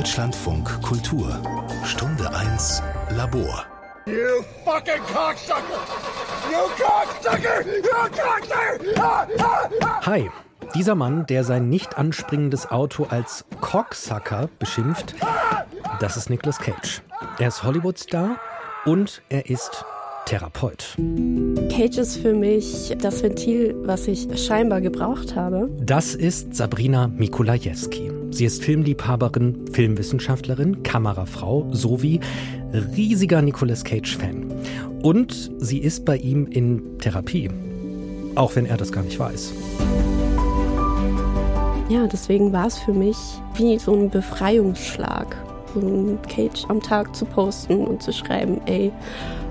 Deutschlandfunk Kultur Stunde 1 Labor You fucking cocksucker! You cocksucker! You cocksucker! Hi, dieser Mann, der sein nicht anspringendes Auto als Cocksucker beschimpft, das ist Nicolas Cage. Er ist Hollywood-Star und er ist Therapeut. Cage ist für mich das Ventil, was ich scheinbar gebraucht habe. Das ist Sabrina Mikulajewski. Sie ist Filmliebhaberin, Filmwissenschaftlerin, Kamerafrau sowie riesiger Nicolas Cage-Fan. Und sie ist bei ihm in Therapie, auch wenn er das gar nicht weiß. Ja, deswegen war es für mich wie so ein Befreiungsschlag, so ein Cage am Tag zu posten und zu schreiben, ey,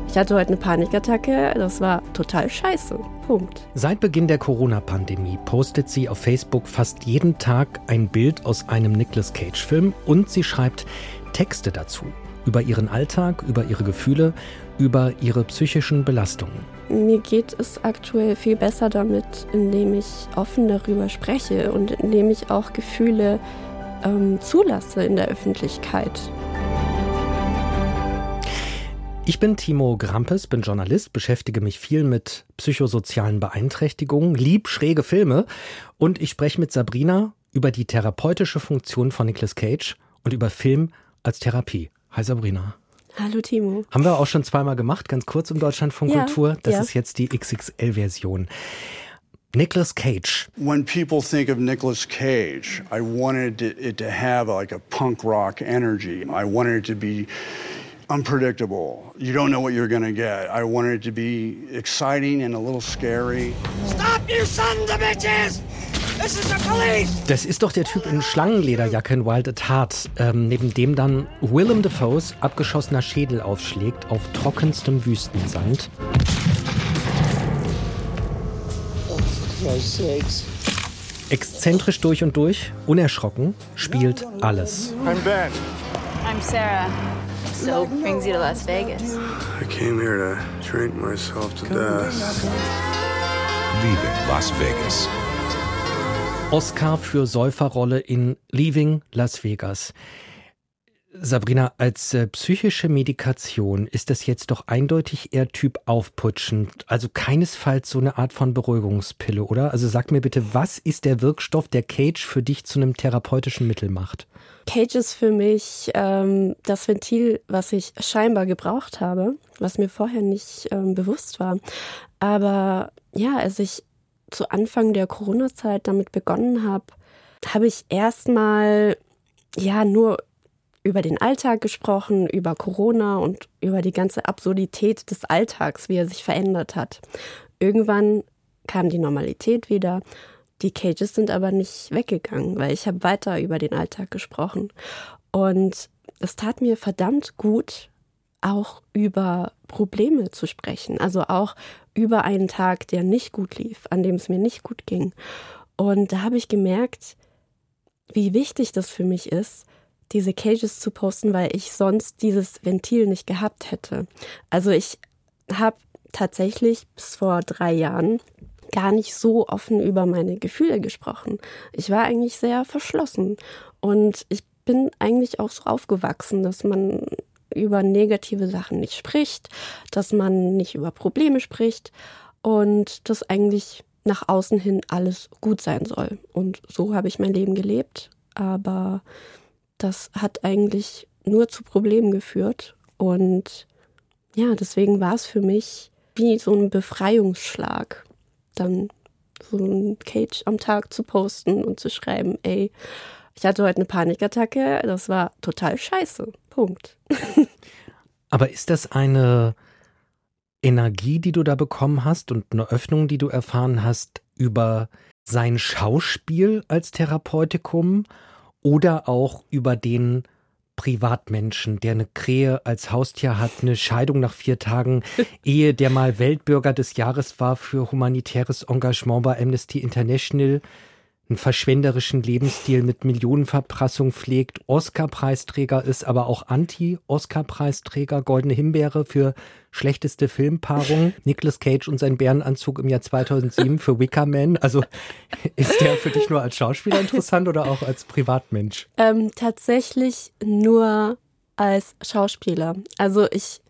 ich hatte heute eine Panikattacke, das war total scheiße. Punkt. Seit Beginn der Corona-Pandemie postet sie auf Facebook fast jeden Tag ein Bild aus einem Nicolas Cage-Film und sie schreibt Texte dazu. Über ihren Alltag, über ihre Gefühle, über ihre psychischen Belastungen. Mir geht es aktuell viel besser damit, indem ich offen darüber spreche und indem ich auch Gefühle ähm, zulasse in der Öffentlichkeit. Ich bin Timo Grampes, bin Journalist, beschäftige mich viel mit psychosozialen Beeinträchtigungen, lieb schräge Filme und ich spreche mit Sabrina über die therapeutische Funktion von Nicolas Cage und über Film als Therapie. Hi Sabrina. Hallo Timo. Haben wir auch schon zweimal gemacht, ganz kurz im Deutschland von ja, Kultur. Das ja. ist jetzt die XXL-Version. Nicolas Cage. When people think of Nicolas Cage, I wanted it to have like a punk rock energy. I wanted it to be unpredictable. You don't know what you're going to get. I wanted it to be exciting and a little scary. Stop, you sons of bitches! This is the police! Das ist doch der Typ in Schlangenlederjacke in Wild at Heart, ähm, neben dem dann Willem Dafoes abgeschossener Schädel aufschlägt auf trockenstem Wüstensand. Oh, Exzentrisch durch und durch, unerschrocken, spielt alles. I'm Ben. I'm Sarah. So brings you to Las Vegas. I came here to drink myself to death. Leaving Las Vegas. Oscar für Säuferrolle in Leaving Las Vegas. Sabrina, als äh, psychische Medikation ist das jetzt doch eindeutig eher Typ aufputschend, also keinesfalls so eine Art von Beruhigungspille, oder? Also sag mir bitte, was ist der Wirkstoff, der Cage für dich zu einem therapeutischen Mittel macht? Cage ist für mich ähm, das Ventil, was ich scheinbar gebraucht habe, was mir vorher nicht ähm, bewusst war. Aber ja, als ich zu Anfang der Corona-Zeit damit begonnen habe, habe ich erstmal ja nur über den Alltag gesprochen, über Corona und über die ganze Absurdität des Alltags, wie er sich verändert hat. Irgendwann kam die Normalität wieder die Cages sind aber nicht weggegangen, weil ich habe weiter über den Alltag gesprochen. Und es tat mir verdammt gut, auch über Probleme zu sprechen. Also auch über einen Tag, der nicht gut lief, an dem es mir nicht gut ging. Und da habe ich gemerkt, wie wichtig das für mich ist, diese Cages zu posten, weil ich sonst dieses Ventil nicht gehabt hätte. Also ich habe tatsächlich bis vor drei Jahren gar nicht so offen über meine Gefühle gesprochen. Ich war eigentlich sehr verschlossen und ich bin eigentlich auch so aufgewachsen, dass man über negative Sachen nicht spricht, dass man nicht über Probleme spricht und dass eigentlich nach außen hin alles gut sein soll. Und so habe ich mein Leben gelebt, aber das hat eigentlich nur zu Problemen geführt und ja, deswegen war es für mich wie so ein Befreiungsschlag dann so ein Cage am Tag zu posten und zu schreiben, ey, ich hatte heute eine Panikattacke, das war total scheiße. Punkt. Aber ist das eine Energie, die du da bekommen hast und eine Öffnung, die du erfahren hast über sein Schauspiel als Therapeutikum oder auch über den Privatmenschen, der eine Krähe als Haustier hat, eine Scheidung nach vier Tagen, Ehe, der mal Weltbürger des Jahres war für humanitäres Engagement bei Amnesty International, einen verschwenderischen Lebensstil mit Millionenverprassung pflegt, Oscar-Preisträger ist, aber auch Anti-Oscar-Preisträger, Goldene Himbeere für schlechteste Filmpaarung, Nicolas Cage und sein Bärenanzug im Jahr 2007 für Wicker Man. Also ist der für dich nur als Schauspieler interessant oder auch als Privatmensch? Ähm, tatsächlich nur als Schauspieler. Also ich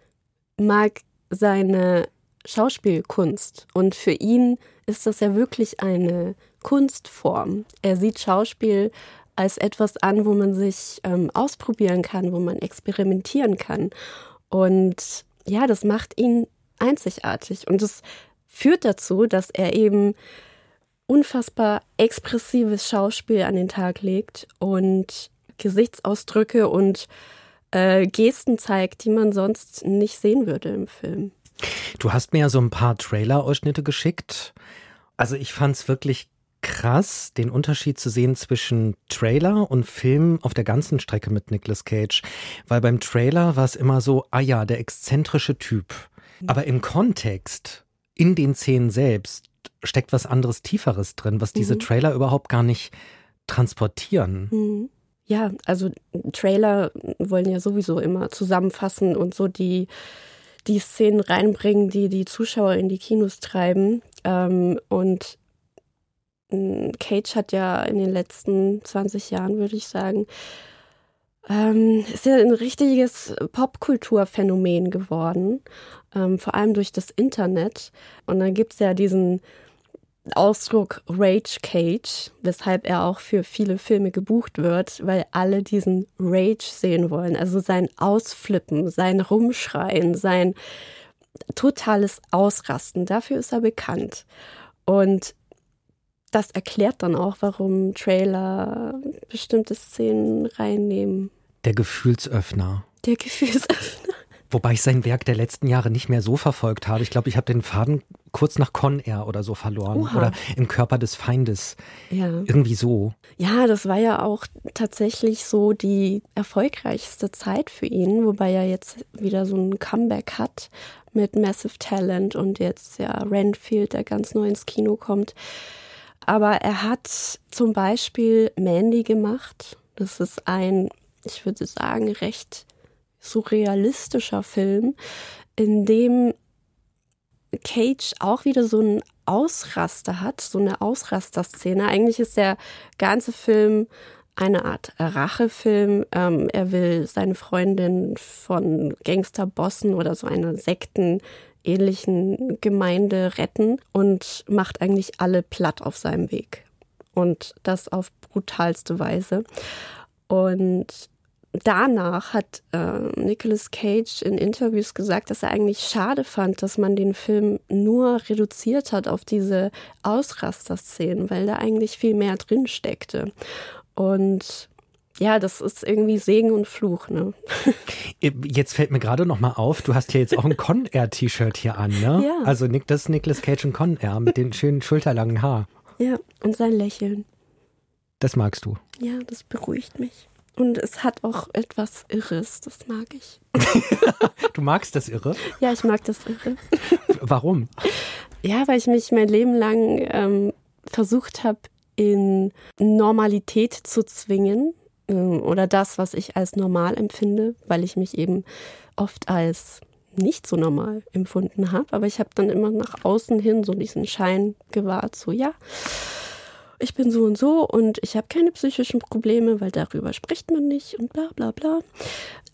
mag seine Schauspielkunst und für ihn ist das ja wirklich eine Kunstform. Er sieht Schauspiel als etwas an, wo man sich ähm, ausprobieren kann, wo man experimentieren kann. Und ja, das macht ihn einzigartig. Und es führt dazu, dass er eben unfassbar expressives Schauspiel an den Tag legt und Gesichtsausdrücke und äh, Gesten zeigt, die man sonst nicht sehen würde im Film. Du hast mir ja so ein paar Trailer-Ausschnitte geschickt. Also ich fand es wirklich krass, den Unterschied zu sehen zwischen Trailer und Film auf der ganzen Strecke mit Nicolas Cage. Weil beim Trailer war es immer so, ah ja, der exzentrische Typ. Aber im Kontext, in den Szenen selbst, steckt was anderes, Tieferes drin, was diese mhm. Trailer überhaupt gar nicht transportieren. Mhm. Ja, also Trailer wollen ja sowieso immer zusammenfassen und so die, die Szenen reinbringen, die die Zuschauer in die Kinos treiben. Ähm, und Cage hat ja in den letzten 20 Jahren, würde ich sagen, ähm, ist ja ein richtiges Popkulturphänomen geworden, ähm, vor allem durch das Internet. Und dann gibt es ja diesen Ausdruck Rage Cage, weshalb er auch für viele Filme gebucht wird, weil alle diesen Rage sehen wollen. Also sein Ausflippen, sein Rumschreien, sein totales Ausrasten. Dafür ist er bekannt. Und das erklärt dann auch, warum Trailer bestimmte Szenen reinnehmen. Der Gefühlsöffner. Der Gefühlsöffner. Wobei ich sein Werk der letzten Jahre nicht mehr so verfolgt habe. Ich glaube, ich habe den Faden kurz nach Con Air oder so verloren. Oha. Oder im Körper des Feindes. Ja. Irgendwie so. Ja, das war ja auch tatsächlich so die erfolgreichste Zeit für ihn, wobei er jetzt wieder so ein Comeback hat mit Massive Talent und jetzt ja Renfield, der ganz neu ins Kino kommt. Aber er hat zum Beispiel Mandy gemacht. Das ist ein, ich würde sagen, recht surrealistischer Film, in dem Cage auch wieder so einen Ausraster hat, so eine Ausraster-Szene. Eigentlich ist der ganze Film eine Art Rachefilm. Ähm, er will seine Freundin von Gangsterbossen oder so einer sektenähnlichen Gemeinde retten und macht eigentlich alle platt auf seinem Weg. Und das auf brutalste Weise. Und danach hat äh, Nicolas Cage in Interviews gesagt, dass er eigentlich schade fand, dass man den Film nur reduziert hat auf diese Ausraster-Szenen, weil da eigentlich viel mehr drin steckte. Und ja, das ist irgendwie Segen und Fluch, ne? Jetzt fällt mir gerade noch mal auf, du hast ja jetzt auch ein Con Air T-Shirt hier an, ne? Ja. Also das ist Nicolas Cage und Con Air mit den schönen schulterlangen Haar. Ja, und sein Lächeln. Das magst du? Ja, das beruhigt mich. Und es hat auch etwas Irres, das mag ich. du magst das Irre? Ja, ich mag das Irre. Warum? Ja, weil ich mich mein Leben lang ähm, versucht habe, in Normalität zu zwingen oder das, was ich als normal empfinde, weil ich mich eben oft als nicht so normal empfunden habe. Aber ich habe dann immer nach außen hin so diesen Schein gewahrt, so ja, ich bin so und so und ich habe keine psychischen Probleme, weil darüber spricht man nicht und bla bla bla.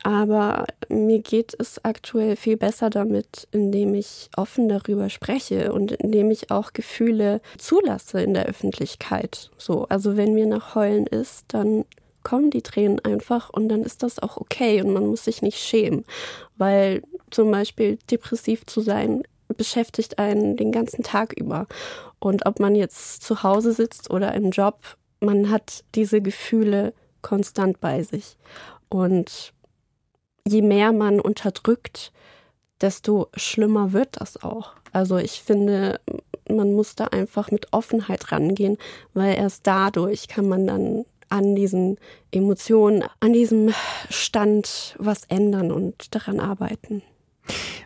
Aber mir geht es aktuell viel besser damit, indem ich offen darüber spreche und indem ich auch Gefühle zulasse in der Öffentlichkeit. So, also wenn mir nach Heulen ist, dann kommen die Tränen einfach und dann ist das auch okay und man muss sich nicht schämen, weil zum Beispiel depressiv zu sein beschäftigt einen den ganzen Tag über. Und ob man jetzt zu Hause sitzt oder im Job, man hat diese Gefühle konstant bei sich. Und je mehr man unterdrückt, desto schlimmer wird das auch. Also ich finde, man muss da einfach mit Offenheit rangehen, weil erst dadurch kann man dann an diesen Emotionen, an diesem Stand was ändern und daran arbeiten.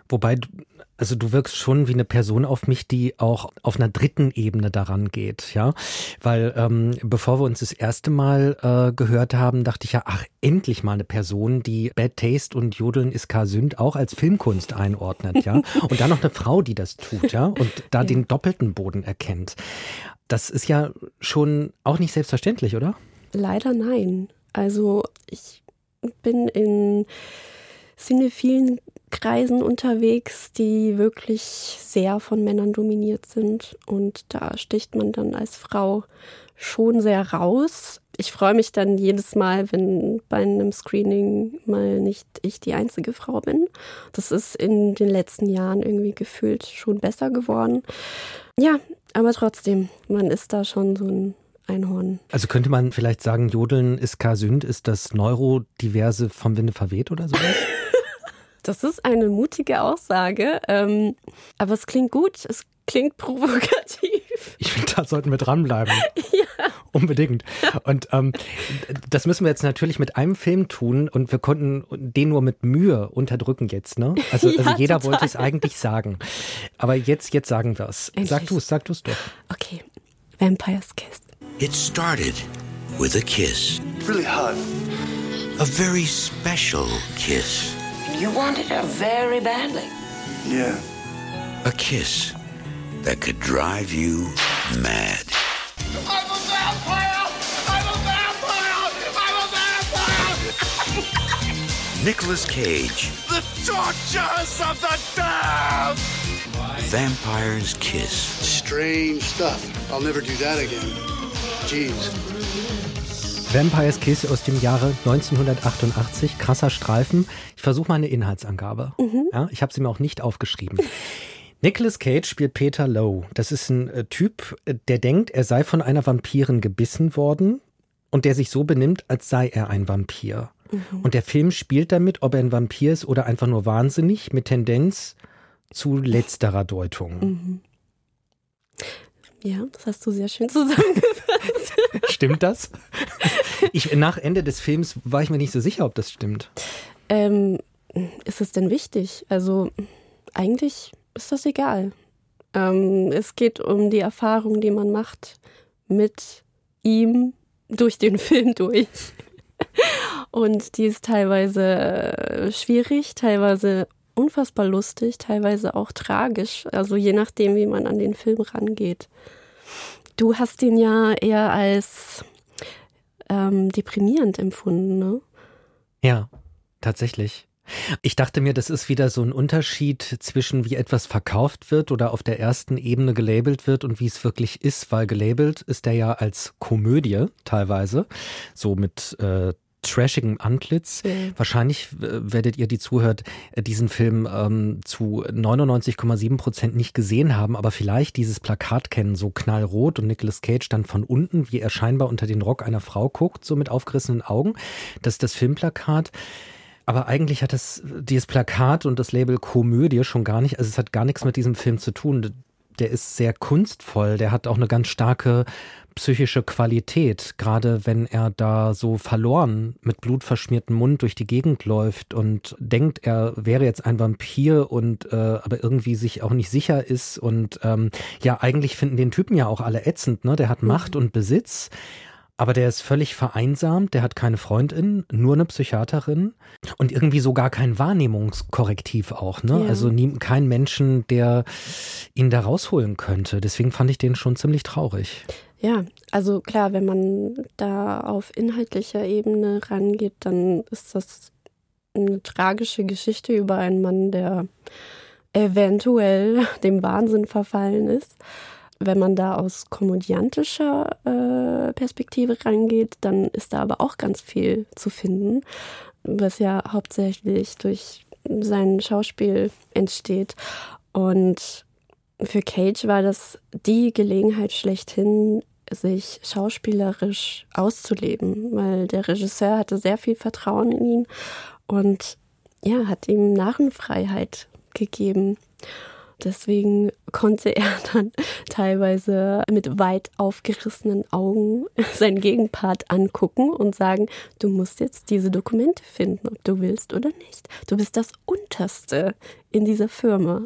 Wobei Also du wirkst schon wie eine Person auf mich, die auch auf einer dritten Ebene daran geht, ja. Weil ähm, bevor wir uns das erste Mal äh, gehört haben, dachte ich ja, ach, endlich mal eine Person, die Bad Taste und Jodeln ist Sünd auch als Filmkunst einordnet, ja. Und dann noch eine Frau, die das tut, ja, und da ja. den doppelten Boden erkennt. Das ist ja schon auch nicht selbstverständlich, oder? Leider nein. Also ich bin in cinephilen Kreisen unterwegs, die wirklich sehr von Männern dominiert sind. Und da sticht man dann als Frau schon sehr raus. Ich freue mich dann jedes Mal, wenn bei einem Screening mal nicht ich die einzige Frau bin. Das ist in den letzten Jahren irgendwie gefühlt schon besser geworden. Ja, aber trotzdem, man ist da schon so ein Einhorn. Also könnte man vielleicht sagen, Jodeln ist K-Sünd, ist das Neurodiverse vom Winde verweht oder sowas? Das ist eine mutige Aussage, ähm, aber es klingt gut, es klingt provokativ. Ich finde, da sollten wir dranbleiben. ja. Unbedingt. Und ähm, das müssen wir jetzt natürlich mit einem Film tun und wir konnten den nur mit Mühe unterdrücken jetzt. Ne? Also, ja, also jeder total. wollte es eigentlich sagen. Aber jetzt, jetzt sagen wir es. Sag du es, sag du es doch. Okay. Vampire's Kiss. It started with a kiss. Really hot. A very special kiss. You wanted her very badly. Yeah. A kiss that could drive you mad. I'm a vampire! I'm a vampire! I'm a vampire! Nicolas Cage. The tortures of the damned! Vampire's Kiss. Strange stuff. I'll never do that again. Jeez. Vampire's Kiss aus dem Jahre 1988. Krasser Streifen. Ich versuche mal eine Inhaltsangabe. Mhm. Ja, ich habe sie mir auch nicht aufgeschrieben. Nicolas Cage spielt Peter Lowe. Das ist ein äh, Typ, äh, der denkt, er sei von einer Vampirin gebissen worden und der sich so benimmt, als sei er ein Vampir. Mhm. Und der Film spielt damit, ob er ein Vampir ist oder einfach nur wahnsinnig, mit Tendenz zu letzterer Deutung. Mhm. Ja, das hast du sehr schön zusammengefasst. Stimmt das? Ich, nach Ende des Films war ich mir nicht so sicher, ob das stimmt. Ähm, ist es denn wichtig? Also eigentlich ist das egal. Ähm, es geht um die Erfahrung, die man macht mit ihm durch den Film durch. Und die ist teilweise äh, schwierig, teilweise unfassbar lustig, teilweise auch tragisch. Also je nachdem, wie man an den Film rangeht. Du hast ihn ja eher als ähm, deprimierend empfunden, ne? Ja, tatsächlich. Ich dachte mir, das ist wieder so ein Unterschied zwischen wie etwas verkauft wird oder auf der ersten Ebene gelabelt wird und wie es wirklich ist, weil gelabelt ist er ja als Komödie teilweise, so mit äh, trashigem Antlitz. Mhm. Wahrscheinlich äh, werdet ihr, die zuhört, äh, diesen Film ähm, zu 99,7 Prozent nicht gesehen haben, aber vielleicht dieses Plakat kennen, so knallrot und Nicolas Cage dann von unten, wie er scheinbar unter den Rock einer Frau guckt, so mit aufgerissenen Augen. Das ist das Filmplakat. Aber eigentlich hat das, dieses Plakat und das Label Komödie schon gar nicht, also es hat gar nichts mit diesem Film zu tun. Der ist sehr kunstvoll, der hat auch eine ganz starke psychische Qualität, gerade wenn er da so verloren mit blutverschmiertem Mund durch die Gegend läuft und denkt, er wäre jetzt ein Vampir und äh, aber irgendwie sich auch nicht sicher ist und ähm, ja, eigentlich finden den Typen ja auch alle ätzend, ne? Der hat mhm. Macht und Besitz. Aber der ist völlig vereinsamt, der hat keine Freundin, nur eine Psychiaterin und irgendwie sogar kein Wahrnehmungskorrektiv auch, ne? Ja. Also nie, kein Menschen, der ihn da rausholen könnte. Deswegen fand ich den schon ziemlich traurig. Ja, also klar, wenn man da auf inhaltlicher Ebene rangeht, dann ist das eine tragische Geschichte über einen Mann, der eventuell dem Wahnsinn verfallen ist. Wenn man da aus komödiantischer äh, Perspektive rangeht, dann ist da aber auch ganz viel zu finden, was ja hauptsächlich durch sein Schauspiel entsteht. Und für Cage war das die Gelegenheit schlechthin, sich schauspielerisch auszuleben, weil der Regisseur hatte sehr viel Vertrauen in ihn und ja, hat ihm Narrenfreiheit gegeben. Deswegen konnte er dann teilweise mit weit aufgerissenen Augen seinen Gegenpart angucken und sagen, du musst jetzt diese Dokumente finden, ob du willst oder nicht. Du bist das Unterste in dieser Firma.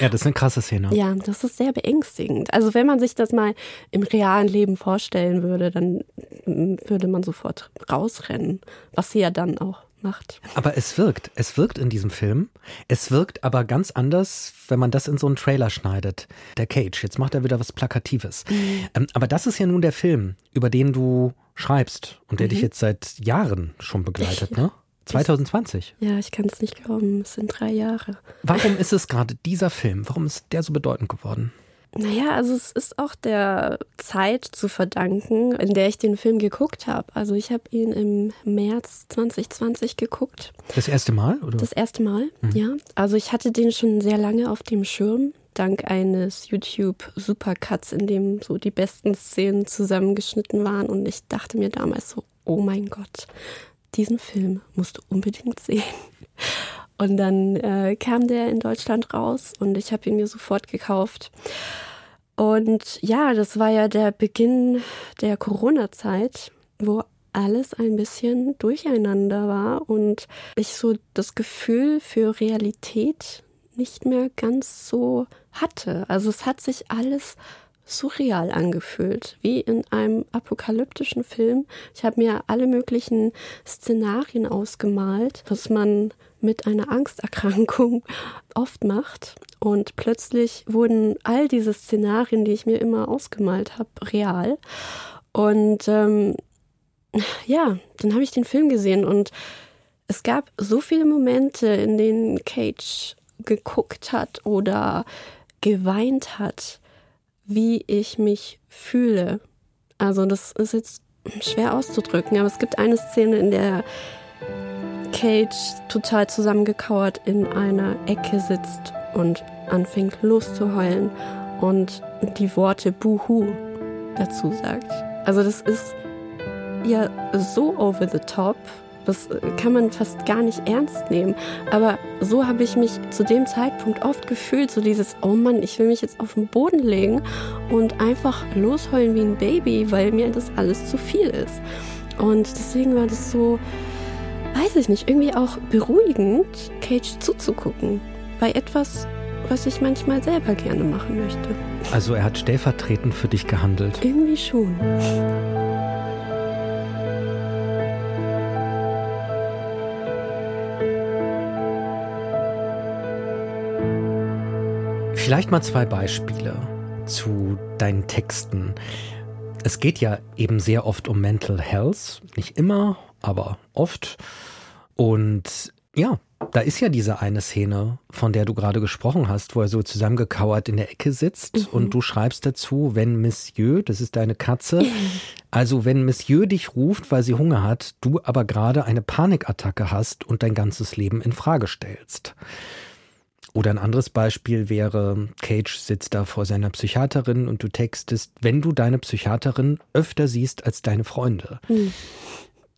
Ja, das ist eine krasse Szene. Ja, das ist sehr beängstigend. Also wenn man sich das mal im realen Leben vorstellen würde, dann würde man sofort rausrennen, was sie ja dann auch macht. Aber es wirkt. Es wirkt in diesem Film. Es wirkt aber ganz anders, wenn man das in so einen Trailer schneidet. Der Cage, jetzt macht er wieder was Plakatives. Mhm. Ähm, aber das ist ja nun der Film, über den du schreibst und der mhm. dich jetzt seit Jahren schon begleitet, ne? 2020. Ich, ja, ich kann es nicht glauben. Es sind drei Jahre. Warum ist es gerade dieser Film? Warum ist der so bedeutend geworden? Naja, also es ist auch der Zeit zu verdanken, in der ich den Film geguckt habe. Also ich habe ihn im März 2020 geguckt. Das erste Mal, oder? Das erste Mal, mhm. ja. Also ich hatte den schon sehr lange auf dem Schirm, dank eines YouTube Supercuts, in dem so die besten Szenen zusammengeschnitten waren. Und ich dachte mir damals so, oh mein Gott, diesen Film musst du unbedingt sehen. Und dann äh, kam der in Deutschland raus und ich habe ihn mir sofort gekauft. Und ja, das war ja der Beginn der Corona-Zeit, wo alles ein bisschen durcheinander war und ich so das Gefühl für Realität nicht mehr ganz so hatte. Also es hat sich alles surreal angefühlt, wie in einem apokalyptischen Film. Ich habe mir alle möglichen Szenarien ausgemalt, was man mit einer Angsterkrankung oft macht. Und plötzlich wurden all diese Szenarien, die ich mir immer ausgemalt habe, real. Und ähm, ja, dann habe ich den Film gesehen und es gab so viele Momente, in denen Cage geguckt hat oder geweint hat, wie ich mich fühle. Also das ist jetzt schwer auszudrücken, aber es gibt eine Szene, in der Cage total zusammengekauert in einer Ecke sitzt und anfängt loszuheulen und die Worte Buhu dazu sagt. Also das ist ja so over the top, das kann man fast gar nicht ernst nehmen. Aber so habe ich mich zu dem Zeitpunkt oft gefühlt, so dieses, oh Mann, ich will mich jetzt auf den Boden legen und einfach losheulen wie ein Baby, weil mir das alles zu viel ist. Und deswegen war das so, weiß ich nicht, irgendwie auch beruhigend, Cage zuzugucken. Bei etwas, was ich manchmal selber gerne machen möchte. Also er hat stellvertretend für dich gehandelt. Irgendwie schon. Vielleicht mal zwei Beispiele zu deinen Texten. Es geht ja eben sehr oft um Mental Health, nicht immer, aber oft. Und ja, da ist ja diese eine Szene, von der du gerade gesprochen hast, wo er so zusammengekauert in der Ecke sitzt mhm. und du schreibst dazu, wenn Monsieur, das ist deine Katze, also wenn Monsieur dich ruft, weil sie Hunger hat, du aber gerade eine Panikattacke hast und dein ganzes Leben in Frage stellst. Oder ein anderes Beispiel wäre, Cage sitzt da vor seiner Psychiaterin und du textest, wenn du deine Psychiaterin öfter siehst als deine Freunde. Mhm.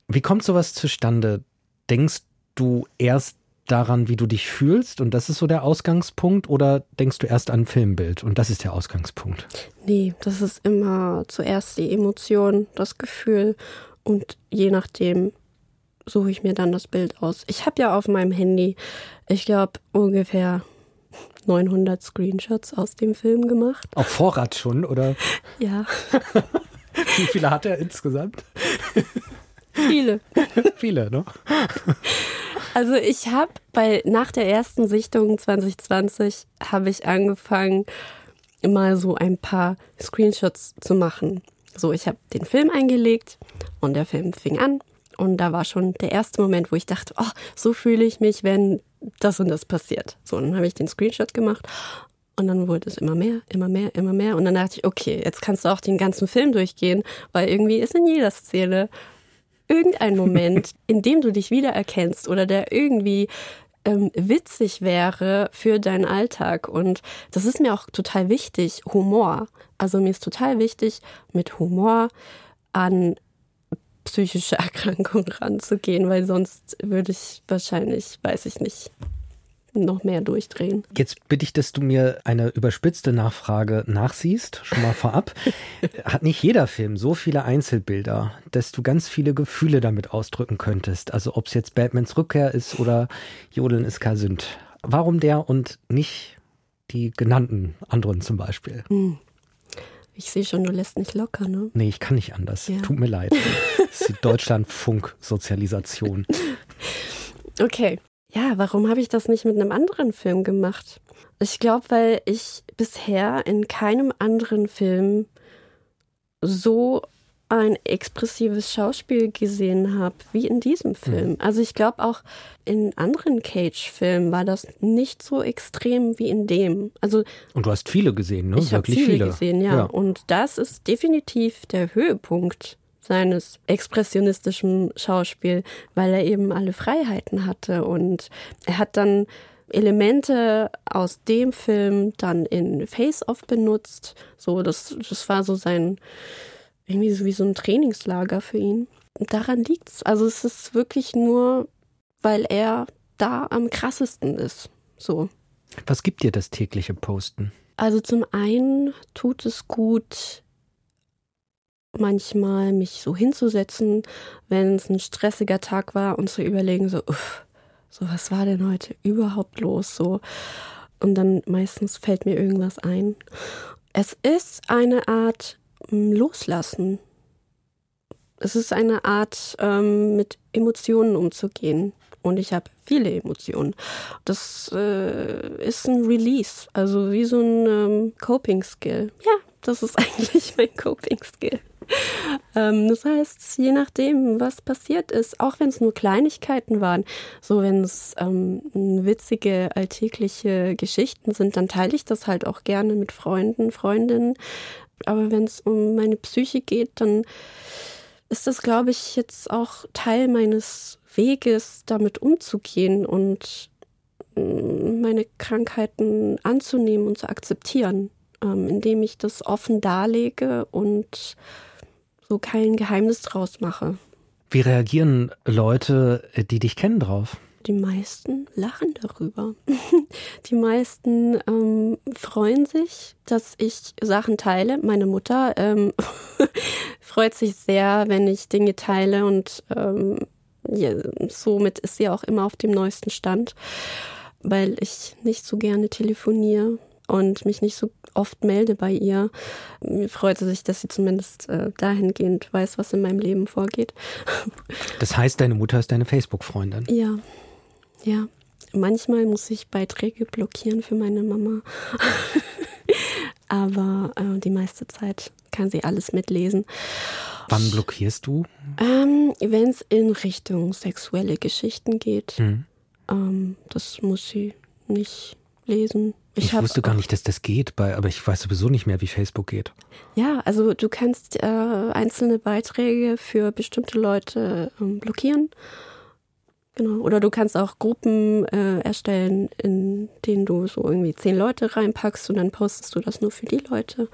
Wie kommt sowas zustande? Denkst du erst daran, wie du dich fühlst und das ist so der Ausgangspunkt oder denkst du erst an ein Filmbild und das ist der Ausgangspunkt? Nee, das ist immer zuerst die Emotion, das Gefühl und je nachdem suche ich mir dann das Bild aus. Ich habe ja auf meinem Handy, ich glaube, ungefähr 900 Screenshots aus dem Film gemacht. Auf Vorrat schon, oder? Ja. Wie viele hat er insgesamt? Viele. Viele, ne? Also ich habe bei nach der ersten Sichtung 2020 habe ich angefangen mal so ein paar Screenshots zu machen. So, ich habe den Film eingelegt und der Film fing an und da war schon der erste Moment, wo ich dachte, oh, so fühle ich mich, wenn das und das passiert. So, und dann habe ich den Screenshot gemacht und dann wurde es immer mehr, immer mehr, immer mehr. Und dann dachte ich, okay, jetzt kannst du auch den ganzen Film durchgehen, weil irgendwie ist in jeder Szene irgendein Moment, in dem du dich wiedererkennst oder der irgendwie ähm, witzig wäre für deinen Alltag. Und das ist mir auch total wichtig, Humor. Also mir ist total wichtig, mit Humor an psychische Erkrankung ranzugehen, weil sonst würde ich wahrscheinlich, weiß ich nicht, noch mehr durchdrehen. Jetzt bitte ich, dass du mir eine überspitzte Nachfrage nachsiehst, schon mal vorab. Hat nicht jeder Film so viele Einzelbilder, dass du ganz viele Gefühle damit ausdrücken könntest? Also ob es jetzt Batmans Rückkehr ist oder Jodeln ist Kasünd. Warum der und nicht die genannten anderen zum Beispiel. Hm. Ich sehe schon, du lässt nicht locker, ne? Nee, ich kann nicht anders. Ja. Tut mir leid. Das ist die Deutschlandfunk-Sozialisation. Okay. Ja, warum habe ich das nicht mit einem anderen Film gemacht? Ich glaube, weil ich bisher in keinem anderen Film so ein expressives Schauspiel gesehen habe wie in diesem Film. Also ich glaube auch in anderen Cage-Filmen war das nicht so extrem wie in dem. Also Und du hast viele gesehen, ne? ich habe Wirklich viele, gesehen, ja. Und das ist definitiv der Höhepunkt seines expressionistischen Schauspiels, weil er eben alle Freiheiten hatte. Und er hat dann Elemente aus dem Film dann in Face-Off benutzt. So, das, das war so sein, irgendwie so wie so ein Trainingslager für ihn. Und daran liegt's. Also es ist wirklich nur, weil er da am krassesten ist. So. Was gibt dir das tägliche Posten? Also zum einen tut es gut, manchmal mich so hinzusetzen, wenn es ein stressiger Tag war und zu überlegen, so, uff, so was war denn heute überhaupt los? So. Und dann meistens fällt mir irgendwas ein. Es ist eine Art Loslassen. Es ist eine Art, ähm, mit Emotionen umzugehen. Und ich habe viele Emotionen. Das äh, ist ein Release, also wie so ein ähm, Coping-Skill. Ja, das ist eigentlich mein Coping-Skill. Ähm, das heißt, je nachdem, was passiert ist, auch wenn es nur Kleinigkeiten waren, so wenn es ähm, witzige, alltägliche Geschichten sind, dann teile ich das halt auch gerne mit Freunden, Freundinnen. Aber wenn es um meine Psyche geht, dann ist das, glaube ich, jetzt auch Teil meines Weges, damit umzugehen und mm, meine Krankheiten anzunehmen und zu akzeptieren, ähm, indem ich das offen darlege und so kein Geheimnis draus mache. Wie reagieren Leute, die dich kennen, drauf? Die meisten lachen darüber. Die meisten ähm, freuen sich, dass ich Sachen teile. Meine Mutter ähm, freut sich sehr, wenn ich Dinge teile und ähm, ja, somit ist sie auch immer auf dem neuesten Stand, weil ich nicht so gerne telefoniere und mich nicht so oft melde bei ihr. Mir freut sie sich, dass sie zumindest äh, dahingehend weiß, was in meinem Leben vorgeht. Das heißt, deine Mutter ist deine Facebook-Freundin. Ja, ja. Manchmal muss ich Beiträge blockieren für meine Mama. Aber äh, die meiste Zeit kann sie alles mitlesen. Wann blockierst du? Ähm, Wenn es in Richtung sexuelle Geschichten geht, Hm. ähm, das muss sie nicht lesen. Ich, hab wusste gar nicht, dass das geht, bei, aber ich weiß sowieso nicht mehr, wie Facebook geht. Ja, also du kannst äh, einzelne Beiträge für bestimmte Leute ähm, blockieren. Genau. Oder du kannst auch Gruppen äh, erstellen, in denen du so irgendwie zehn Leute reinpackst und dann postest du das nur für die Leute.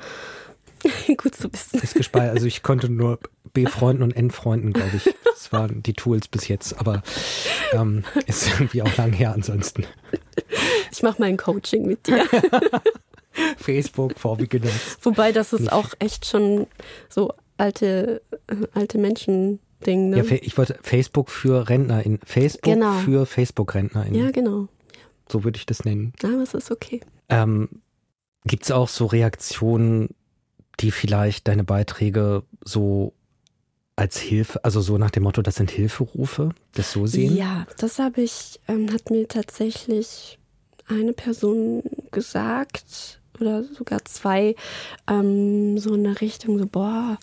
Gut zu wissen. Ist gespeichert. Also ich konnte nur B-Freunden und N-Freunden, glaube ich. Das waren die Tools bis jetzt, aber ähm, ist irgendwie auch lang her ansonsten. Ich mache mal ein Coaching mit dir. Facebook for Beginners. Wobei das ist auch echt schon so alte, äh, alte Menschen-Ding. Ne? Ja, ich wollte Facebook für RentnerInnen. Facebook Genau. für Facebook-RentnerInnen. ja, genau. So würde ich das nennen. Aber es ist okay. Ähm, Gibt es auch so Reaktionen, die vielleicht deine Beiträge so als Hilfe, also so nach dem Motto, das sind Hilferufe, das so sehen? Ja, das habe ich, ähm, hat mir tatsächlich eine Person gesagt oder sogar zwei, ähm, so in der Richtung, so, boah,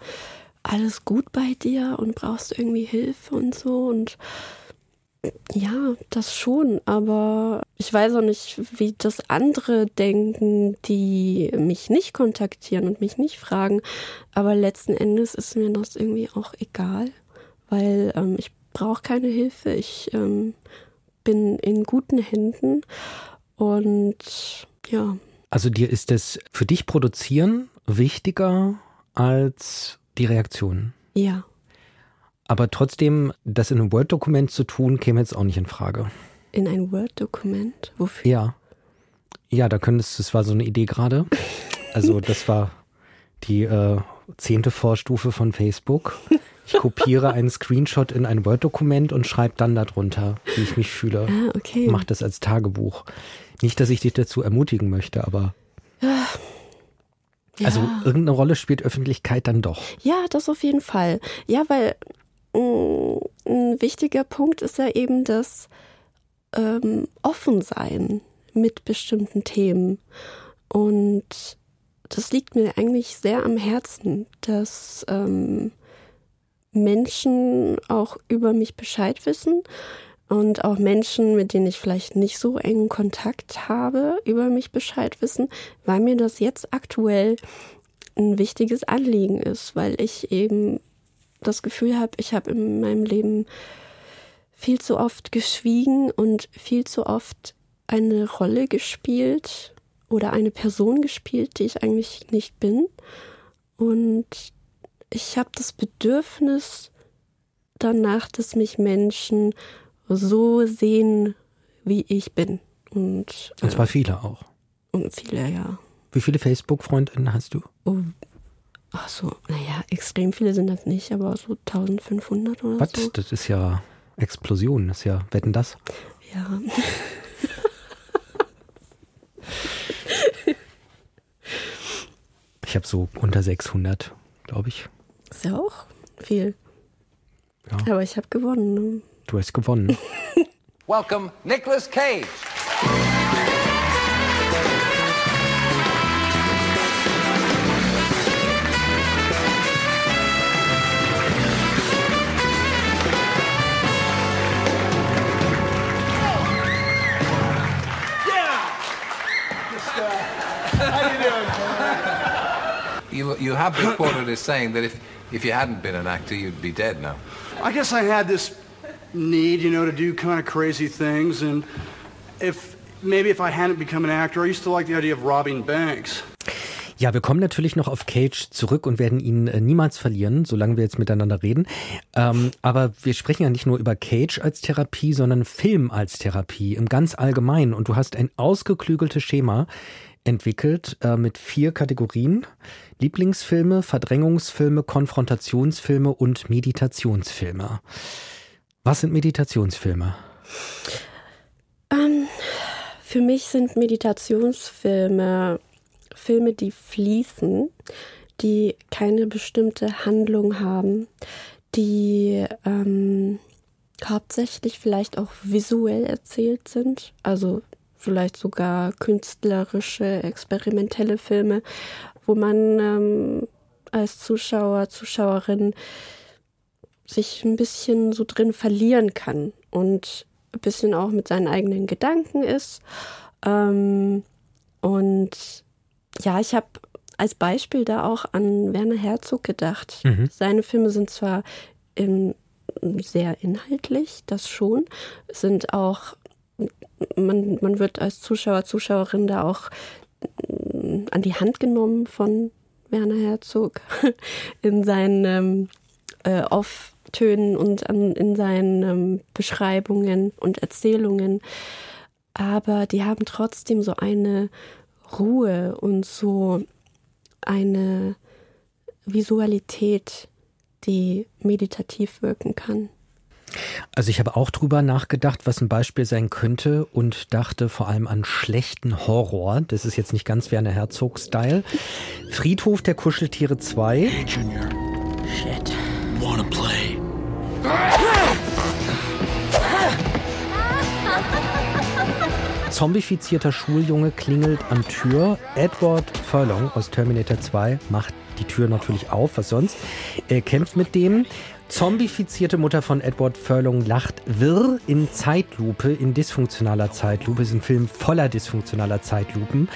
alles gut bei dir und brauchst irgendwie Hilfe und so und ja, das schon, aber ich weiß auch nicht, wie das andere denken, die mich nicht kontaktieren und mich nicht fragen. Aber letzten Endes ist mir das irgendwie auch egal, weil ähm, ich brauche keine Hilfe. Ich ähm, bin in guten Händen und ja, Also dir ist das für dich produzieren wichtiger als die Reaktionen. ja. Aber trotzdem, das in einem Word-Dokument zu tun, käme jetzt auch nicht in Frage. In ein Word-Dokument. Wofür? Ja. Ja, da könntest, das war so eine Idee gerade. Also das war die äh, zehnte Vorstufe von Facebook. Ich kopiere einen Screenshot in ein Word-Dokument und schreibe dann darunter, wie ich mich fühle. Ah, okay. Mach das als Tagebuch. Nicht, dass ich dich dazu ermutigen möchte, aber. Ja. Also irgendeine Rolle spielt Öffentlichkeit dann doch. Ja, das auf jeden Fall. Ja, weil mh, mm, ein wichtiger Punkt ist ja eben das ähm, Offensein mit bestimmten Themen. Und das liegt mir eigentlich sehr am Herzen, dass ähm, Menschen auch über mich Bescheid wissen und auch Menschen, mit denen ich vielleicht nicht so engen Kontakt habe, über mich Bescheid wissen, weil mir das jetzt aktuell ein wichtiges Anliegen ist, weil ich eben das Gefühl habe, ich habe in meinem Leben viel zu oft geschwiegen und viel zu oft eine Rolle gespielt oder eine Person gespielt, die ich eigentlich nicht bin. Und ich habe das Bedürfnis danach, dass mich Menschen so sehen, wie ich bin. Und, und zwar äh, viele auch. Und viele, ja. Wie viele Facebook-Freundinnen hast du? Oh, ach so, naja, extrem viele sind das nicht, aber so 1500 oder Was? so. Das ist ja Explosion, das ist ja, wetten das? Ja. ich habe so unter 600, glaube ich. Ist ja auch viel. Ja. Aber ich habe gewonnen. Ne? Gewonnen. Welcome, Nicolas Cage. You, you have been quoted as saying that if, if you hadn't been an actor, you'd be dead now. I guess I had this need, you know, to do kind of crazy things. And if maybe if I hadn't become an actor, I used to like the idea of robbing banks. Ja, wir kommen natürlich noch auf Cage zurück und werden ihn äh, niemals verlieren, solange wir jetzt miteinander reden. Ähm, aber wir sprechen ja nicht nur über Cage als Therapie, sondern Film als Therapie im ganz Allgemeinen. Und du hast ein ausgeklügeltes Schema entwickelt äh, mit vier Kategorien. Lieblingsfilme, Verdrängungsfilme, Konfrontationsfilme und Meditationsfilme. Was sind Meditationsfilme? Ähm, für mich sind Meditationsfilme Filme, die fließen, die keine bestimmte Handlung haben, die ähm, hauptsächlich vielleicht auch visuell erzählt sind, also vielleicht sogar künstlerische, experimentelle Filme, wo man ähm, als Zuschauer, Zuschauerin sich ein bisschen so drin verlieren kann und ein bisschen auch mit seinen eigenen Gedanken ist. Ähm, und ja, ich habe als Beispiel da auch an Werner Herzog gedacht. Mhm. Seine Filme sind zwar in, sehr inhaltlich, das schon, sind auch man, man wird als Zuschauer, Zuschauerin da auch mm, an die Hand genommen von Werner Herzog in seinen ähm, äh, Off-Tönen und an, in seinen ähm, Beschreibungen und Erzählungen. Aber die haben trotzdem so eine Ruhe und so eine Visualität, die meditativ wirken kann. Also ich habe auch drüber nachgedacht, was ein Beispiel sein könnte und dachte vor allem an schlechten Horror. Das ist jetzt nicht ganz Werner Herzog-Style. Friedhof der Kuscheltiere 2. Hey Junior. Shit. Zombifizierter Schuljunge klingelt an Tür. Edward Furlong aus Terminator 2 macht die Tür natürlich auf, was sonst. Er kämpft mit dem. Zombifizierte Mutter von Edward Furlong lacht wirr in Zeitlupe, in dysfunktionaler Zeitlupe. Ist ein Film voller dysfunktionaler Zeitlupen,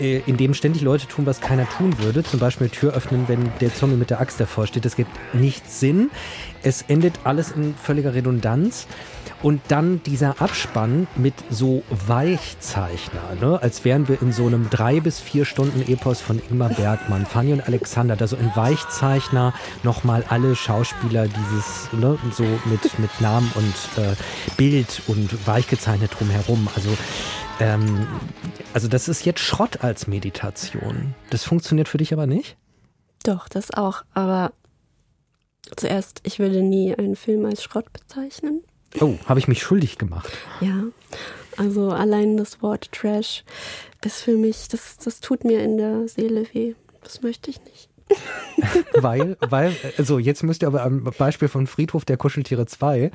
äh, in dem ständig Leute tun, was keiner tun würde. Zum Beispiel Tür öffnen, wenn der Zombie mit der Axt davor steht. Das gibt nichts Sinn. Es endet alles in völliger Redundanz. Und dann dieser Abspann mit so Weichzeichner, ne? als wären wir in so einem drei bis vier Stunden Epos von Ingmar Bergmann, Fanny und Alexander, da so in Weichzeichner nochmal alle Schauspieler dieses, ne, so mit, mit Namen und äh, Bild und weichgezeichnet drumherum. Also, ähm, also das ist jetzt Schrott als Meditation. Das funktioniert für dich aber nicht? Doch, das auch. Aber Zuerst, ich würde nie einen Film als Schrott bezeichnen. Oh, habe ich mich schuldig gemacht. Ja, also allein das Wort Trash ist für mich, das, das tut mir in der Seele weh. Das möchte ich nicht. weil, weil, also jetzt müsst ihr aber am Beispiel von Friedhof der Kuscheltiere 2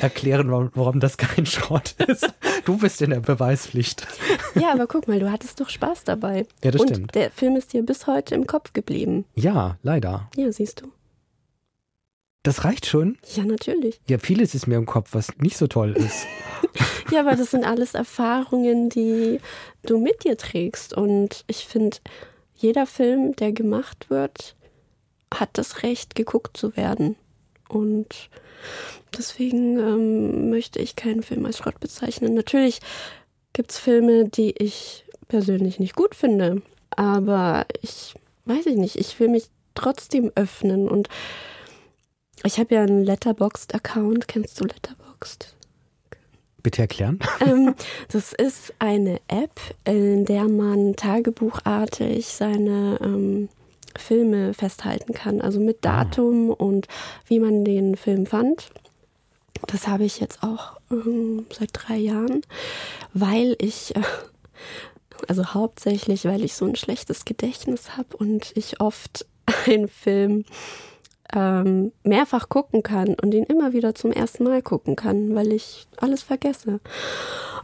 erklären, warum, warum das kein Schrott ist. Du bist in der Beweispflicht. Ja, aber guck mal, du hattest doch Spaß dabei. Ja, das Und stimmt. der Film ist dir bis heute im Kopf geblieben. Ja, leider. Ja, siehst du. Das reicht schon. Ja, natürlich. Ja, vieles ist mir im Kopf, was nicht so toll ist. Ja, aber das sind alles Erfahrungen, die du mit dir trägst. Und ich finde, jeder Film, der gemacht wird, hat das Recht, geguckt zu werden. Und deswegen ähm, möchte ich keinen Film als Schrott bezeichnen. Natürlich gibt es Filme, die ich persönlich nicht gut finde. Aber ich weiß ich nicht, ich will mich trotzdem öffnen. Und ich habe ja einen Letterboxd-Account. Kennst du Letterboxd? Bitte erklären. ähm, das ist eine App, in der man tagebuchartig seine ähm, Filme festhalten kann. Also mit Datum und wie man den Film fand. Das habe ich jetzt auch ähm, seit drei Jahren, weil ich, äh, also hauptsächlich, weil ich so ein schlechtes Gedächtnis habe und ich oft einen Film ähm, mehrfach gucken kann und ihn immer wieder zum ersten Mal gucken kann, weil ich alles vergesse.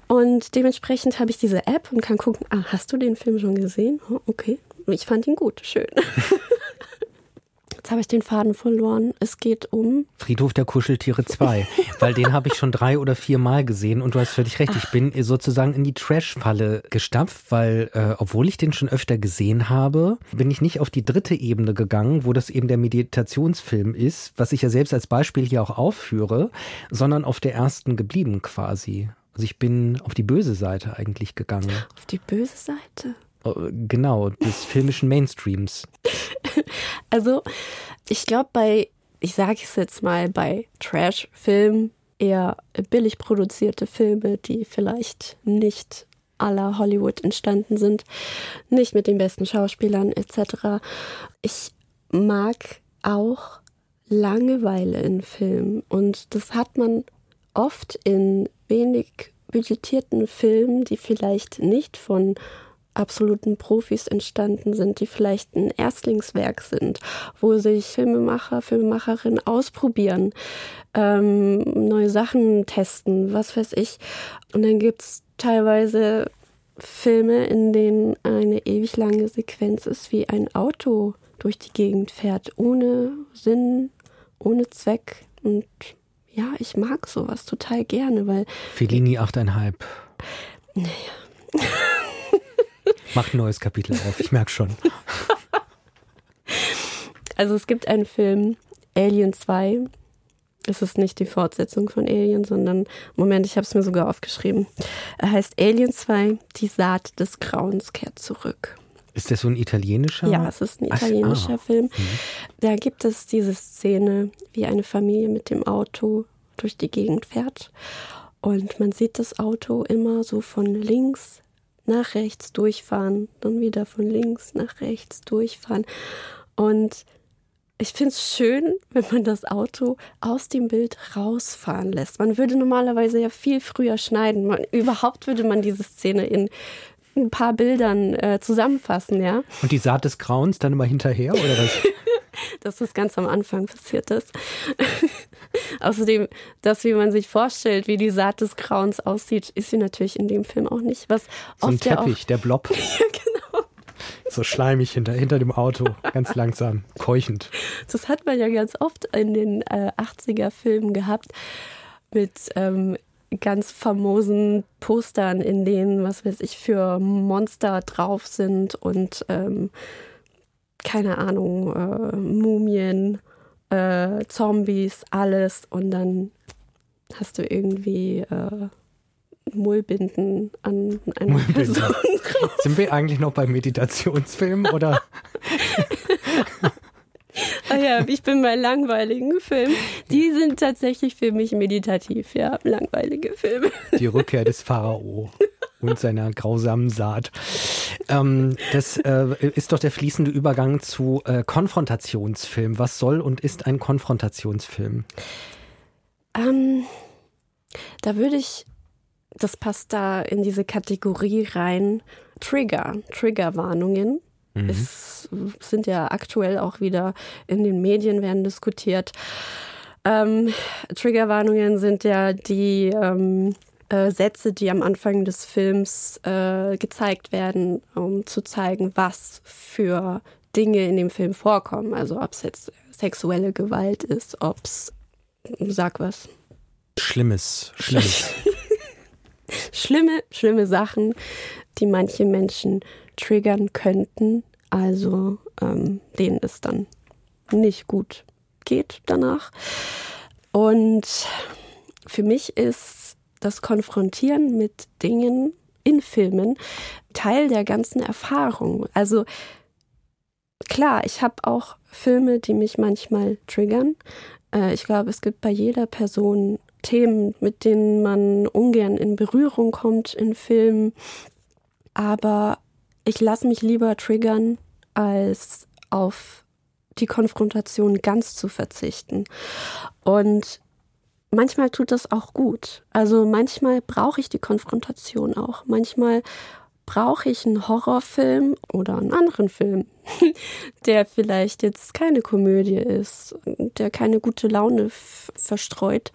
Und dementsprechend habe ich diese App und kann gucken, ah, hast du den Film schon gesehen? Oh, okay, ich fand ihn gut, schön. Jetzt habe ich den Faden verloren. Es geht um. Friedhof der Kuscheltiere 2, weil den habe ich schon drei oder vier Mal gesehen und du hast völlig recht, ich bin sozusagen in die Trash-Falle gestapft, weil äh, obwohl ich den schon öfter gesehen habe, bin ich nicht auf die dritte Ebene gegangen, wo das eben der Meditationsfilm ist, was ich ja selbst als Beispiel hier auch aufführe, sondern auf der ersten geblieben quasi. Also ich bin auf die böse Seite eigentlich gegangen. Auf die böse Seite? Genau, des filmischen Mainstreams. Also, ich glaube, bei, ich sage es jetzt mal, bei Trash-Filmen, eher billig produzierte Filme, die vielleicht nicht aller Hollywood entstanden sind, nicht mit den besten Schauspielern etc. Ich mag auch Langeweile in Filmen und das hat man oft in wenig budgetierten Filmen, die vielleicht nicht von absoluten Profis entstanden sind, die vielleicht ein Erstlingswerk sind, wo sich Filmemacher, Filmemacherinnen ausprobieren, ähm, neue Sachen testen, was weiß ich. Und dann gibt es teilweise Filme, in denen eine ewig lange Sequenz ist, wie ein Auto durch die Gegend fährt, ohne Sinn, ohne Zweck. Und ja, ich mag sowas total gerne, weil. Fellini 8,5. Naja. Macht ein neues Kapitel auf, ich merke schon. Also es gibt einen Film, Alien 2. Es ist nicht die Fortsetzung von Alien, sondern, Moment, ich habe es mir sogar aufgeschrieben. Er heißt Alien 2, die Saat des Grauens kehrt zurück. Ist das so ein italienischer? Ja, es ist ein italienischer Ach, ah. Film. Mhm. Da gibt es diese Szene, wie eine Familie mit dem Auto durch die Gegend fährt. Und man sieht das Auto immer so von links nach rechts durchfahren, dann wieder von links nach rechts durchfahren. Und ich finde es schön, wenn man das Auto aus dem Bild rausfahren lässt. Man würde normalerweise ja viel früher schneiden. Man, überhaupt würde man diese Szene in ein paar Bildern äh, zusammenfassen, ja. Und die Saat des Grauens dann immer hinterher, oder was? dass das ganz am Anfang passiert ist. Außerdem, das, wie man sich vorstellt, wie die Saat des Grauens aussieht, ist sie natürlich in dem Film auch nicht. Was so ein Teppich, ja auch, der Blob. ja, genau. So schleimig hinter, hinter dem Auto, ganz langsam, keuchend. Das hat man ja ganz oft in den äh, 80er-Filmen gehabt mit ähm, ganz famosen Postern, in denen, was weiß ich, für Monster drauf sind und ähm, keine Ahnung, äh, Mumien, äh, Zombies, alles. Und dann hast du irgendwie äh, Mullbinden an einer Mullbinden. Person. Sind wir eigentlich noch bei Meditationsfilmen oder? Ah ja, ich bin bei langweiligen Filmen. Die sind tatsächlich für mich meditativ, ja, langweilige Filme. Die Rückkehr des Pharao. und seiner grausamen Saat. Ähm, das äh, ist doch der fließende Übergang zu äh, Konfrontationsfilm. Was soll und ist ein Konfrontationsfilm? Ähm, da würde ich, das passt da in diese Kategorie rein, Trigger, Triggerwarnungen. Mhm. Es sind ja aktuell auch wieder in den Medien werden diskutiert. Ähm, Triggerwarnungen sind ja die ähm, äh, Sätze, die am Anfang des Films äh, gezeigt werden, um zu zeigen, was für Dinge in dem Film vorkommen. Also ob es jetzt sexuelle Gewalt ist, ob es, sag was. Schlimmes, Schlimmes. schlimme, schlimme Sachen, die manche Menschen triggern könnten. Also ähm, denen es dann nicht gut geht danach. Und für mich ist das Konfrontieren mit Dingen in Filmen Teil der ganzen Erfahrung. Also klar, ich habe auch Filme, die mich manchmal triggern. Äh, ich glaube, es gibt bei jeder Person Themen, mit denen man ungern in Berührung kommt in Filmen. Aber ich lasse mich lieber triggern, als auf die Konfrontation ganz zu verzichten. Und manchmal tut das auch gut. Also manchmal brauche ich die Konfrontation auch. Manchmal brauche ich einen Horrorfilm oder einen anderen Film, der vielleicht jetzt keine Komödie ist, der keine gute Laune verstreut,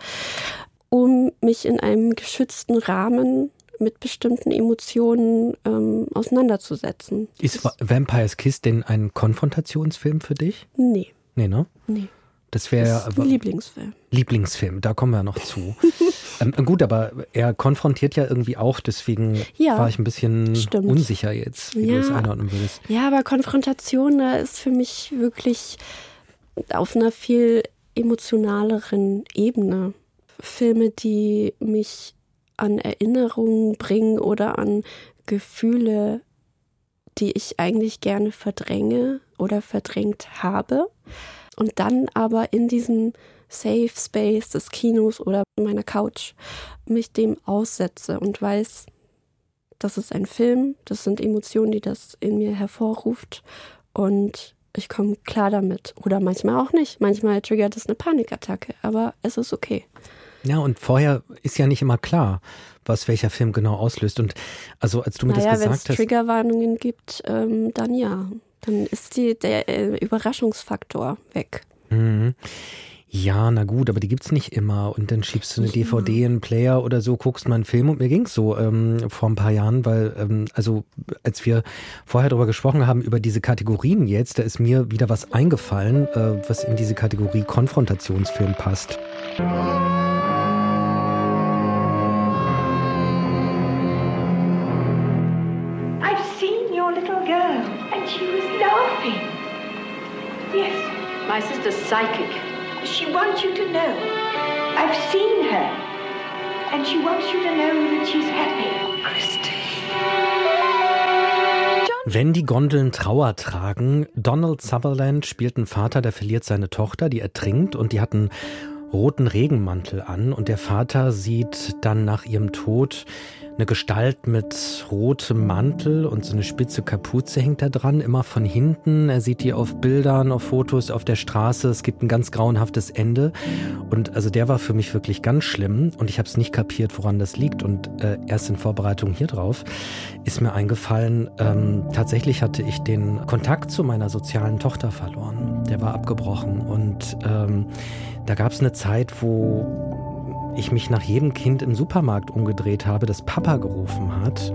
um mich in einem geschützten Rahmen mit bestimmten Emotionen ähm, auseinanderzusetzen. Ist Vampire's Kiss denn ein Konfrontationsfilm für dich? Nee. Nee, ne? Nee. Das wäre Lieblingsfilm. Lieblingsfilm, da kommen wir noch zu. ähm, gut, aber er konfrontiert ja irgendwie auch, deswegen ja, war ich ein bisschen stimmt. unsicher jetzt, wie ja. du es einordnen würdest. Ja, aber Konfrontation, da ist für mich wirklich auf einer viel emotionaleren Ebene. Filme, die mich an Erinnerungen bringen oder an Gefühle, die ich eigentlich gerne verdränge oder verdrängt habe. Und dann aber in diesem Safe Space des Kinos oder meiner Couch mich dem aussetze und weiß, das ist ein Film, das sind Emotionen, die das in mir hervorruft und ich komme klar damit. Oder manchmal auch nicht. Manchmal triggert es eine Panikattacke, aber es ist okay. Ja, und vorher ist ja nicht immer klar, was welcher Film genau auslöst. Und also als du mir naja, das gesagt hast. Wenn es Triggerwarnungen gibt, ähm, dann ja. Dann ist die, der äh, Überraschungsfaktor weg. Mhm. Ja, na gut, aber die gibt es nicht immer. Und dann schiebst du eine nicht DVD in einen Player oder so, guckst mal einen Film und mir ging es so ähm, vor ein paar Jahren, weil, ähm, also als wir vorher darüber gesprochen haben, über diese Kategorien jetzt, da ist mir wieder was eingefallen, äh, was in diese Kategorie Konfrontationsfilm passt. My sister's psychic. She wants you to know. I've seen her. And she wants you to know that she's happy. Christy. Wenn die Gondeln Trauer tragen, Donald Sutherland spielt einen Vater, der verliert seine Tochter, die ertrinkt und die hat einen roten Regenmantel an und der Vater sieht dann nach ihrem Tod eine Gestalt mit rotem Mantel und so eine spitze Kapuze hängt da dran, immer von hinten. Er sieht die auf Bildern, auf Fotos, auf der Straße. Es gibt ein ganz grauenhaftes Ende. Und also der war für mich wirklich ganz schlimm und ich habe es nicht kapiert, woran das liegt. Und äh, erst in Vorbereitung hier drauf ist mir eingefallen, ähm, tatsächlich hatte ich den Kontakt zu meiner sozialen Tochter verloren. Der war abgebrochen und ähm, da gab es eine Zeit, wo ich mich nach jedem Kind im Supermarkt umgedreht habe, das Papa gerufen hat.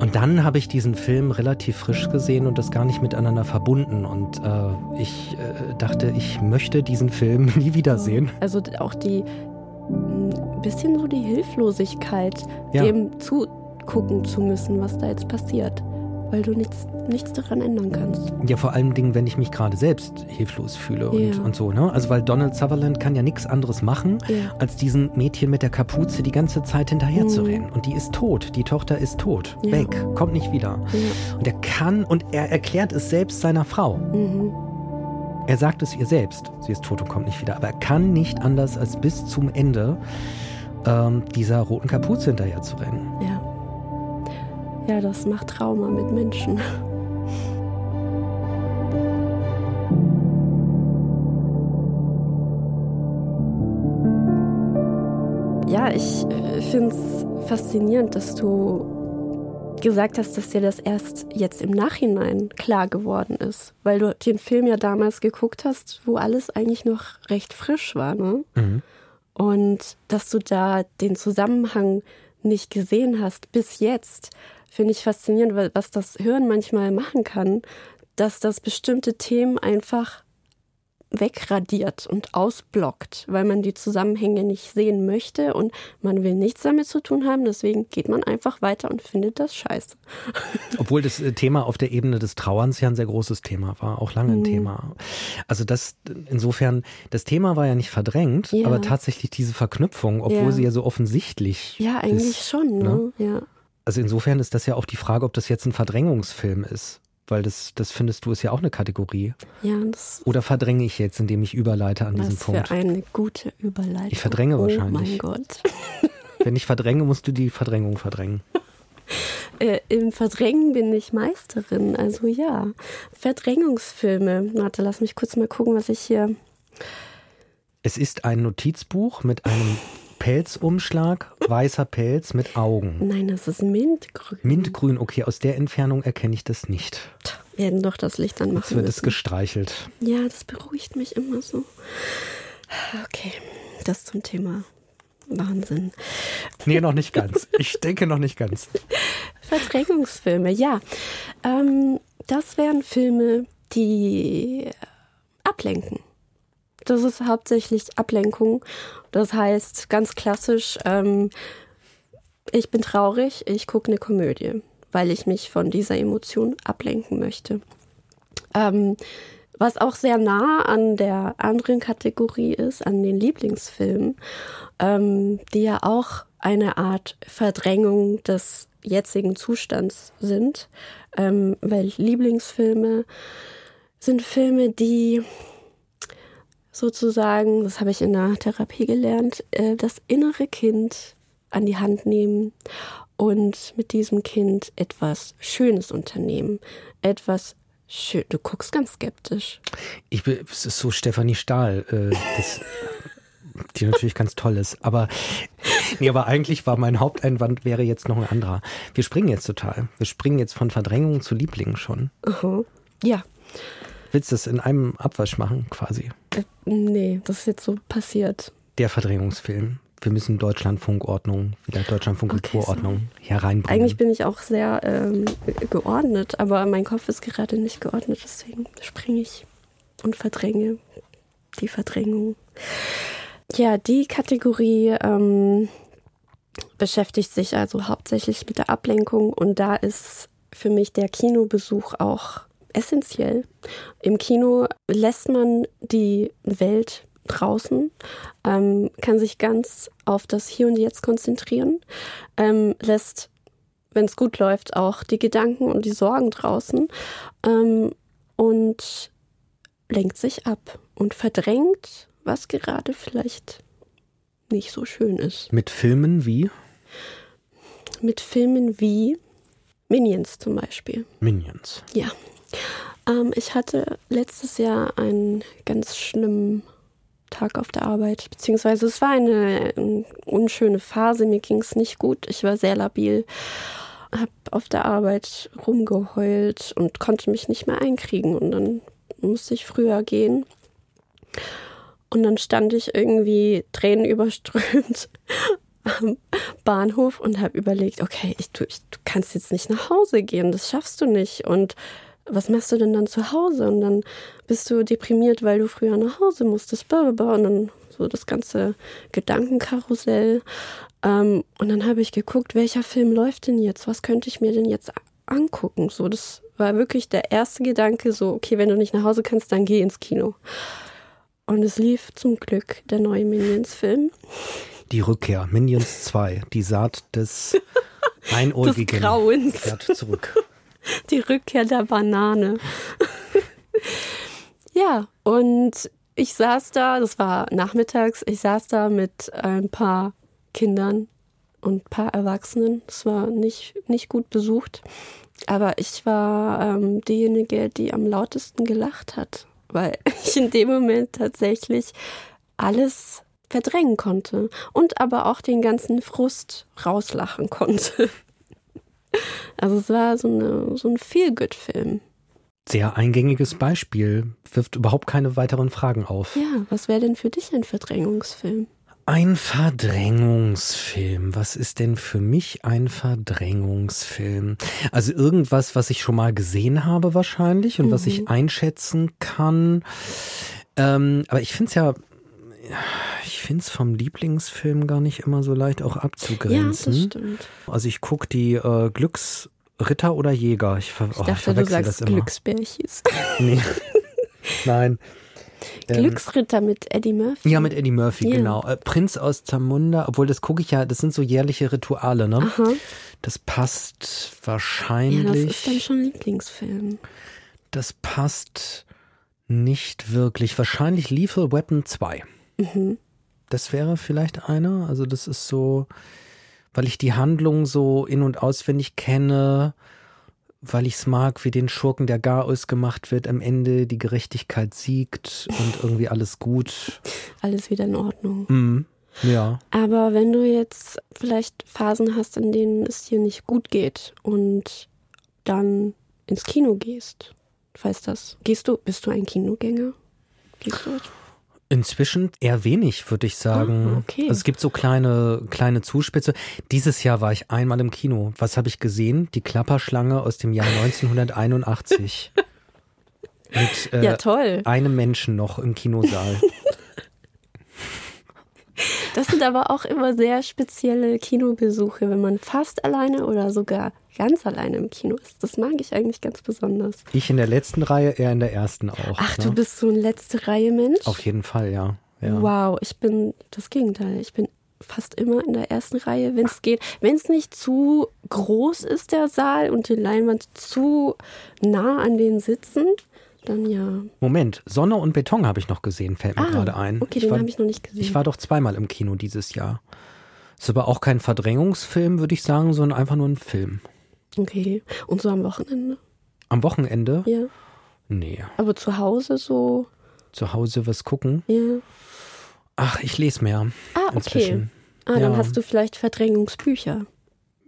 Und dann habe ich diesen Film relativ frisch gesehen und das gar nicht miteinander verbunden. Und äh, ich äh, dachte, ich möchte diesen Film nie wiedersehen. Also auch die ein bisschen so die Hilflosigkeit, ja. dem zugucken zu müssen, was da jetzt passiert weil du nichts, nichts daran ändern kannst. Ja, vor allen Dingen, wenn ich mich gerade selbst hilflos fühle und, ja. und so. Ne? Also weil Donald Sutherland kann ja nichts anderes machen, ja. als diesem Mädchen mit der Kapuze die ganze Zeit hinterher mhm. zu rennen. Und die ist tot. Die Tochter ist tot. Ja. Weg. Kommt nicht wieder. Und er kann und er erklärt es selbst seiner Frau. Mhm. Er sagt es ihr selbst. Sie ist tot und kommt nicht wieder. Aber er kann nicht anders, als bis zum Ende ähm, dieser roten Kapuze hinterher zu rennen. Ja. Ja, das macht Trauma mit Menschen. Ja, ich äh, finde es faszinierend, dass du gesagt hast, dass dir das erst jetzt im Nachhinein klar geworden ist, weil du den Film ja damals geguckt hast, wo alles eigentlich noch recht frisch war, ne? Mhm. Und dass du da den Zusammenhang nicht gesehen hast bis jetzt, finde ich faszinierend, weil was das Hören manchmal machen kann, dass das bestimmte Themen einfach wegradiert und ausblockt, weil man die Zusammenhänge nicht sehen möchte und man will nichts damit zu tun haben. Deswegen geht man einfach weiter und findet das scheiße. Obwohl das äh, Thema auf der Ebene des Trauerns ja ein sehr großes Thema war, auch lange ein mhm. Thema. Also das insofern, das Thema war ja nicht verdrängt, ja. aber tatsächlich diese Verknüpfung, obwohl ja. sie ja so offensichtlich Ja, eigentlich ist, schon, ne? ne? Ja. Also insofern ist das ja auch die Frage, ob das jetzt ein Verdrängungsfilm ist. Weil das, das findest du ist ja auch eine Kategorie. Ja, das Oder verdränge ich jetzt, indem ich überleite an diesen Punkt? Was für eine gute Überleitung. Ich verdränge oh wahrscheinlich. Oh mein Gott. Wenn ich verdränge, musst du die Verdrängung verdrängen. Äh, Im Verdrängen bin ich Meisterin, also ja. Verdrängungsfilme. Warte, lass mich kurz mal gucken, was ich hier. Es ist ein Notizbuch mit einem Pelzumschlag, weißer Pelz mit Augen. Nein, das ist Mintgrün. Mintgrün, okay, aus der Entfernung erkenne ich das nicht. Wir werden doch das Licht anmachen. Jetzt wird es gestreichelt. Ja, das beruhigt mich immer so. Okay, das zum Thema Wahnsinn. Nee, noch nicht ganz. Ich denke noch nicht ganz. Verdrängungsfilme, ja. Ähm, das wären Filme, die ablenken. Das ist hauptsächlich Ablenkung. Das heißt ganz klassisch, ähm, ich bin traurig, ich gucke eine Komödie, weil ich mich von dieser Emotion ablenken möchte. Ähm, was auch sehr nah an der anderen Kategorie ist, an den Lieblingsfilmen, ähm, die ja auch eine Art Verdrängung des jetzigen Zustands sind, ähm, weil Lieblingsfilme sind Filme, die sozusagen, das habe ich in der Therapie gelernt, äh, das innere Kind an die Hand nehmen und mit diesem Kind etwas Schönes unternehmen. Etwas schön. Du guckst ganz skeptisch. Ich bin, so Stefanie Stahl, äh, das, die natürlich ganz toll ist. Aber, nee, aber eigentlich war mein Haupteinwand wäre jetzt noch ein anderer. Wir springen jetzt total. Wir springen jetzt von Verdrängung zu Lieblingen schon. Uh -huh. Ja. Willst du das in einem Abwasch machen, quasi? Äh, nee, das ist jetzt so passiert. Der Verdrängungsfilm. Wir müssen Deutschlandfunkordnung, wieder Deutschlandfunkkulturordnung okay, so. hereinbringen. Eigentlich bin ich auch sehr ähm, geordnet, aber mein Kopf ist gerade nicht geordnet, deswegen springe ich und verdränge die Verdrängung. Ja, die Kategorie ähm, beschäftigt sich also hauptsächlich mit der Ablenkung und da ist für mich der Kinobesuch auch essentiell. Im Kino lässt man die Welt draußen, ähm, kann sich ganz auf das Hier und Jetzt konzentrieren, ähm, lässt, wenn es gut läuft, auch die Gedanken und die Sorgen draußen ähm, und lenkt sich ab und verdrängt, was gerade vielleicht nicht so schön ist. Mit Filmen wie? Mit Filmen wie Minions zum Beispiel. Minions. Ja. Ähm, ich hatte letztes Jahr einen ganz schlimmen Tag auf der Arbeit, beziehungsweise es war eine, eine unschöne Phase, mir ging es nicht gut, ich war sehr labil, habe auf der Arbeit rumgeheult und konnte mich nicht mehr einkriegen und dann musste ich früher gehen. Und dann stand ich irgendwie tränenüberströmt am Bahnhof und habe überlegt, okay, ich, du, ich, du kannst jetzt nicht nach Hause gehen, das schaffst du nicht. Und was machst du denn dann zu Hause? Und dann bist du deprimiert, weil du früher nach Hause musstest, und dann so das ganze Gedankenkarussell. Ähm, und dann habe ich geguckt, welcher Film läuft denn jetzt? Was könnte ich mir denn jetzt angucken? So, das war wirklich der erste Gedanke, so, okay, wenn du nicht nach Hause kannst, dann geh ins Kino. Und es lief zum Glück der neue Minions-Film. Die Rückkehr, Minions 2, die Saat des Einäugigen des Grauens. kehrt zurück. Die Rückkehr der Banane. ja, und ich saß da, das war nachmittags, ich saß da mit ein paar Kindern und ein paar Erwachsenen. Es war nicht, nicht gut besucht. Aber ich war ähm, diejenige, die am lautesten gelacht hat, weil ich in dem Moment tatsächlich alles verdrängen konnte und aber auch den ganzen Frust rauslachen konnte. Also es war so, eine, so ein Feel-Good-Film. Sehr eingängiges Beispiel, wirft überhaupt keine weiteren Fragen auf. Ja, was wäre denn für dich ein Verdrängungsfilm? Ein Verdrängungsfilm. Was ist denn für mich ein Verdrängungsfilm? Also irgendwas, was ich schon mal gesehen habe wahrscheinlich und mhm. was ich mhm. einschätzen kann. Ähm, aber ich finde es ja, ich finde es vom Lieblingsfilm gar nicht immer so leicht auch abzugrenzen. Ja, das stimmt. Also ich gucke die äh, Glücks Ritter oder Jäger? Ich, ver ich oh, dachte, ich du sagst Glücksbärchis. Nee. Nein. Ähm, Glücksritter mit Eddie Murphy. Ja, mit Eddie Murphy, ja. genau. Äh, Prinz aus Zamunda, obwohl das gucke ich ja, das sind so jährliche Rituale, ne? Aha. Das passt wahrscheinlich. Ja, das ist dann schon Lieblingsfilm. Das passt nicht wirklich. Wahrscheinlich Lethal Weapon 2. Mhm. Das wäre vielleicht einer. Also, das ist so, weil ich die Handlung so in- und auswendig kenne weil ich es mag, wie den Schurken der Garaus gemacht wird, am Ende die Gerechtigkeit siegt und irgendwie alles gut. Alles wieder in Ordnung. Mhm. Ja. Aber wenn du jetzt vielleicht Phasen hast, in denen es dir nicht gut geht und dann ins Kino gehst, weißt das? Gehst du, bist du ein Kinogänger? Gehst du Inzwischen eher wenig, würde ich sagen. Ah, okay. also es gibt so kleine, kleine Zuspitze. Dieses Jahr war ich einmal im Kino. Was habe ich gesehen? Die Klapperschlange aus dem Jahr 1981. Mit äh, ja, toll. einem Menschen noch im Kinosaal. Das sind aber auch immer sehr spezielle Kinobesuche, wenn man fast alleine oder sogar ganz alleine im Kino ist. Das mag ich eigentlich ganz besonders. Ich in der letzten Reihe, er in der ersten auch. Ach, ne? du bist so ein letzte Reihe Mensch? Auf jeden Fall, ja. ja. Wow, ich bin das Gegenteil. Ich bin fast immer in der ersten Reihe, wenn es geht. Wenn es nicht zu groß ist, der Saal, und die Leinwand zu nah an den Sitzen, dann ja. Moment, Sonne und Beton habe ich noch gesehen, fällt mir ah, gerade ein. Okay, ich den habe ich noch nicht gesehen. Ich war doch zweimal im Kino dieses Jahr. Ist aber auch kein Verdrängungsfilm, würde ich sagen, sondern einfach nur ein Film. Okay. Und so am Wochenende? Am Wochenende? Ja. Nee. Aber zu Hause so? Zu Hause was gucken? Ja. Ach, ich lese mehr. Ah, okay. Ah, ja. dann hast du vielleicht Verdrängungsbücher.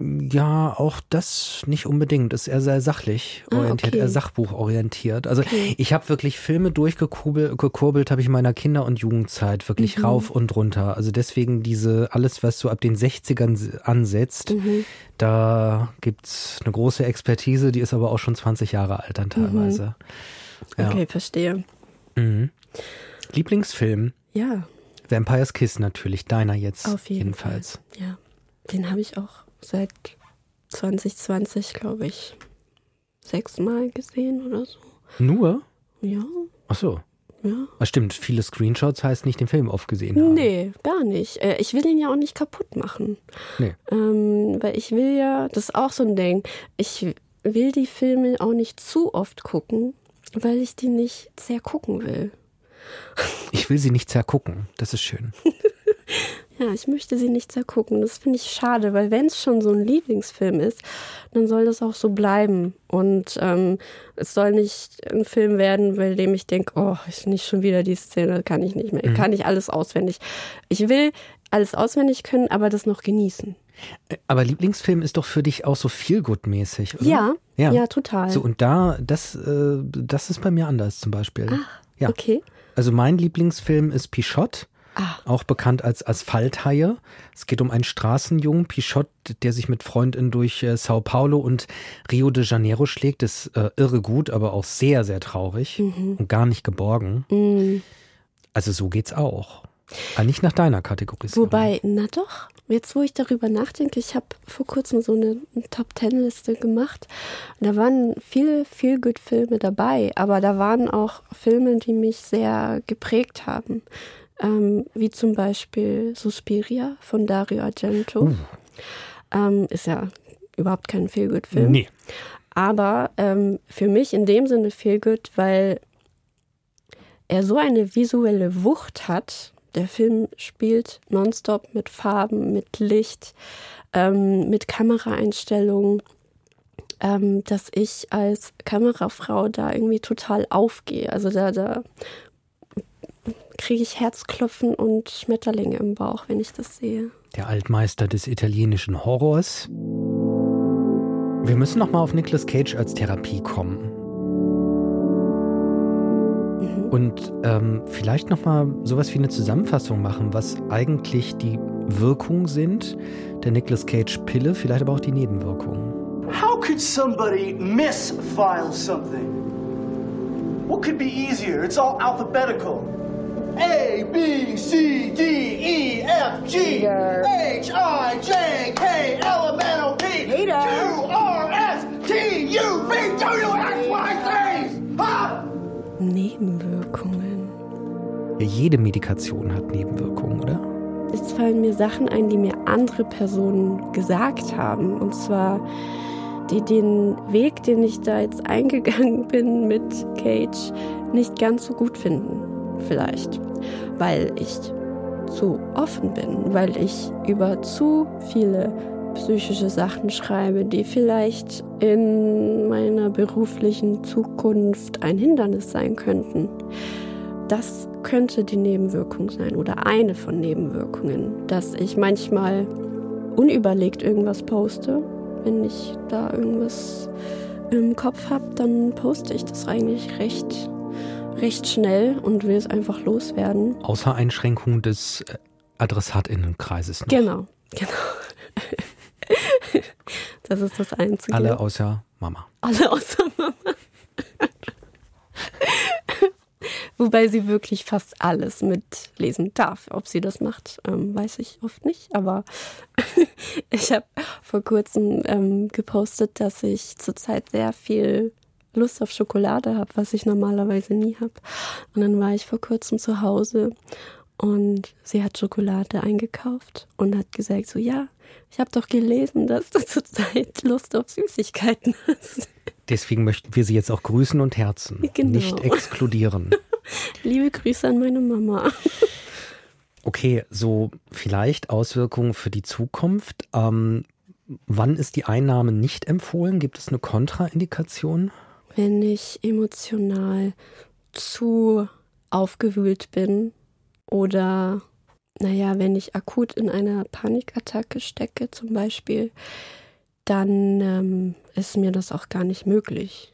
Ja, auch das nicht unbedingt. Ist eher sehr sachlich ah, orientiert, okay. eher sachbuchorientiert. Also okay. ich habe wirklich Filme durchgekurbelt, habe ich in meiner Kinder- und Jugendzeit wirklich mhm. rauf und runter. Also deswegen diese, alles, was so ab den 60ern ansetzt, mhm. da gibt's eine große Expertise, die ist aber auch schon 20 Jahre alt dann mhm. teilweise. Mhm. Ja. Okay, verstehe. Mhm. Lieblingsfilm? Ja. Vampire's Kiss natürlich, deiner jetzt Auf jeden jedenfalls. Fall. Ja, den habe ich auch seit 2020, glaube ich, sechsmal gesehen oder so. Nur? Ja. Ach so. Ja. Das stimmt, viele Screenshots heißt nicht den Film oft gesehen haben. Nee, gar nicht. Äh, ich will ihn ja auch nicht kaputt machen. Nee. Ähm, weil ich will ja, das ist auch so ein Ding, ich will die Filme auch nicht zu oft gucken, weil ich die nicht zergucken will. Ich will sie nicht zergucken, das ist schön. Ja, ich möchte sie nicht zergucken. Das finde ich schade, weil wenn es schon so ein Lieblingsfilm ist, dann soll das auch so bleiben. Und ähm, es soll nicht ein Film werden, bei dem ich denke, oh, ist nicht schon wieder die Szene, kann ich nicht mehr, mhm. kann ich alles auswendig. Ich will alles auswendig können, aber das noch genießen. Aber Lieblingsfilm ist doch für dich auch so feelgood-mäßig, oder? Ja, ja, ja, total. So, und da, das, äh, das ist bei mir anders zum Beispiel. Ach, ja. okay. Also mein Lieblingsfilm ist Pichot. Ah. Auch bekannt als Asphalthaie. Es geht um einen Straßenjungen, Pichot, der sich mit Freundin durch äh, Sao Paulo und Rio de Janeiro schlägt. Das ist äh, irre gut, aber auch sehr, sehr traurig mhm. und gar nicht geborgen. Mhm. Also so geht's auch. Aber nicht nach deiner Kategorisierung. Wobei, na doch, jetzt wo ich darüber nachdenke, ich habe vor kurzem so eine, Top-Ten-Liste gemacht. Da waren viele Feel-Good-Filme dabei, aber da waren auch Filme, die mich sehr geprägt haben ähm, wie zum Beispiel Suspiria von Dario Argento. Uh. Ähm, ist ja überhaupt kein Feelgood-Film. Nee. Aber ähm, für mich in dem Sinne Feelgood, weil er so eine visuelle Wucht hat, Der Film spielt nonstop mit Farben, mit Licht, ähm, mit Kameraeinstellungen, ähm, dass ich als Kamerafrau da irgendwie total aufgehe. Also da, da kriege ich Herzklopfen und Schmetterlinge im Bauch, wenn ich das sehe. Der Altmeister des italienischen Horrors. Wir müssen noch mal auf Nicolas Cage als Therapie kommen. Mhm. Und ähm, vielleicht noch mal sowas wie eine Zusammenfassung machen, was eigentlich die Wirkungen sind der Nicolas Cage Pille, vielleicht aber auch die Nebenwirkungen. How could somebody misfile something? What could be easier? It's all alphabetical. A, B, C, D, E, F, G, H, I, J, K, L, M, N, O, P, Q, R, S, T, U, V, W, X, Y, Z. Ha! Nebenwirkungen. Jede Medikation hat Nebenwirkungen, oder? Jetzt fallen mir Sachen ein, die mir andere Personen gesagt haben. Und zwar die den Weg, den ich da jetzt eingegangen bin mit Cage, nicht ganz so gut finden. Vielleicht, weil ich zu offen bin, weil ich über zu viele psychische Sachen schreibe, die vielleicht in meiner beruflichen Zukunft ein Hindernis sein könnten. Das könnte die Nebenwirkung sein oder eine von Nebenwirkungen, dass ich manchmal unüberlegt irgendwas poste wenn ich da irgendwas im Kopf habe, dann poste ich das eigentlich recht, recht schnell und will es einfach loswerden. Außer Einschränkung des äh, AdressatInnenkreises. Noch. Genau, genau. das ist das Einzige. Alle außer Mama. Alle außer Mama. Wobei sie wirklich fast alles mitlesen darf. Ob sie das macht, ähm, weiß ich oft nicht. Aber ich habe vor kurzem ähm, gepostet, dass ich zurzeit sehr viel Lust auf Schokolade habe, was ich normalerweise nie habe. Und dann war ich vor kurzem zu Hause und sie hat Schokolade eingekauft und hat gesagt, so ja, ich habe doch gelesen, dass du zurzeit Lust auf Süßigkeiten hast. Deswegen möchten wir sie jetzt auch grüßen und herzen, genau. nicht exkludieren. Liebe Grüße an meine Mama. Okay, so vielleicht Auswirkungen für die Zukunft. Ähm, wann ist die Einnahme nicht empfohlen? Gibt es eine Kontraindikation? Wenn ich emotional zu aufgewühlt bin oder, naja, wenn ich akut in einer Panikattacke stecke zum Beispiel, dann ähm, ist mir das auch gar nicht möglich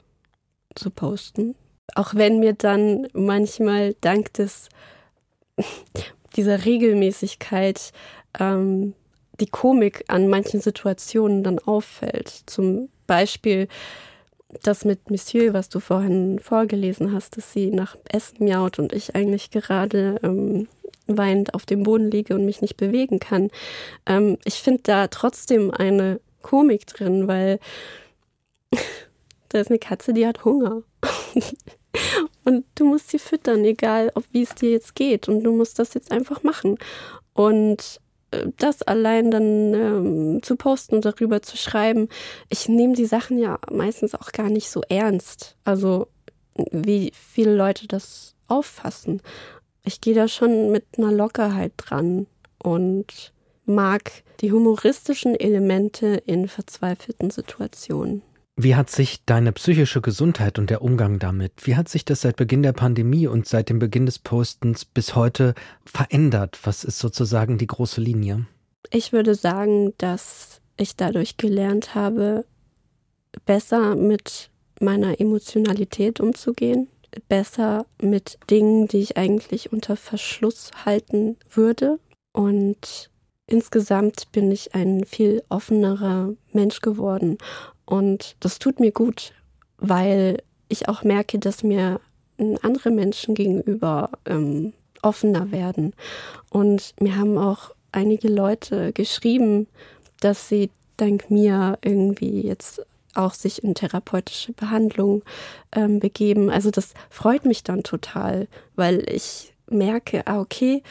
zu posten. Auch wenn mir dann manchmal dank des dieser Regelmäßigkeit ähm, die Komik an manchen Situationen dann auffällt. Zum Beispiel das mit Monsieur, was du vorhin vorgelesen hast, dass sie nach Essen miaut und ich eigentlich gerade ähm, weinend auf dem Boden liege und mich nicht bewegen kann. Ähm, ich finde da trotzdem eine Komik drin, weil da ist eine Katze, die hat Hunger. und du musst sie füttern, egal ob wie es dir jetzt geht. Und du musst das jetzt einfach machen. Und das allein dann ähm, zu posten darüber zu schreiben, ich nehme die Sachen ja meistens auch gar nicht so ernst. Also wie viele Leute das auffassen. Ich gehe da schon mit einer Lockerheit dran und mag die humoristischen Elemente in verzweifelten Situationen. Wie hat sich deine psychische Gesundheit und der Umgang damit, wie hat sich das seit Beginn der Pandemie und seit dem Beginn des Postens bis heute verändert? Was ist sozusagen die große Linie? Ich würde sagen, dass ich dadurch gelernt habe, besser mit meiner Emotionalität umzugehen, besser mit Dingen, die ich eigentlich unter Verschluss halten würde. Und insgesamt bin ich ein viel offenerer Mensch geworden und das tut mir gut, weil ich auch merke, dass mir andere Menschen gegenüber ähm, offener werden. Und mir haben auch einige Leute geschrieben, dass sie dank mir irgendwie jetzt auch sich in therapeutische Behandlung ähm, begeben. Also das freut mich dann total, weil ich merke, ah, okay,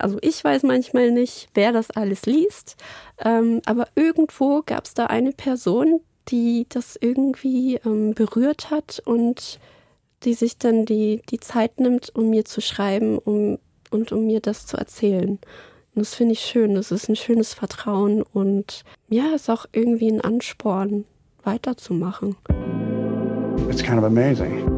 also ich weiß manchmal nicht, wer das alles liest, ähm, aber irgendwo gab es da eine Person, die das irgendwie ähm, berührt hat und die sich dann die, die Zeit nimmt, um mir zu schreiben, um und um mir das zu erzählen. Und das finde ich schön. Das ist ein schönes Vertrauen und ja, ist auch irgendwie ein Ansporn, weiterzumachen. It's kind of amazing.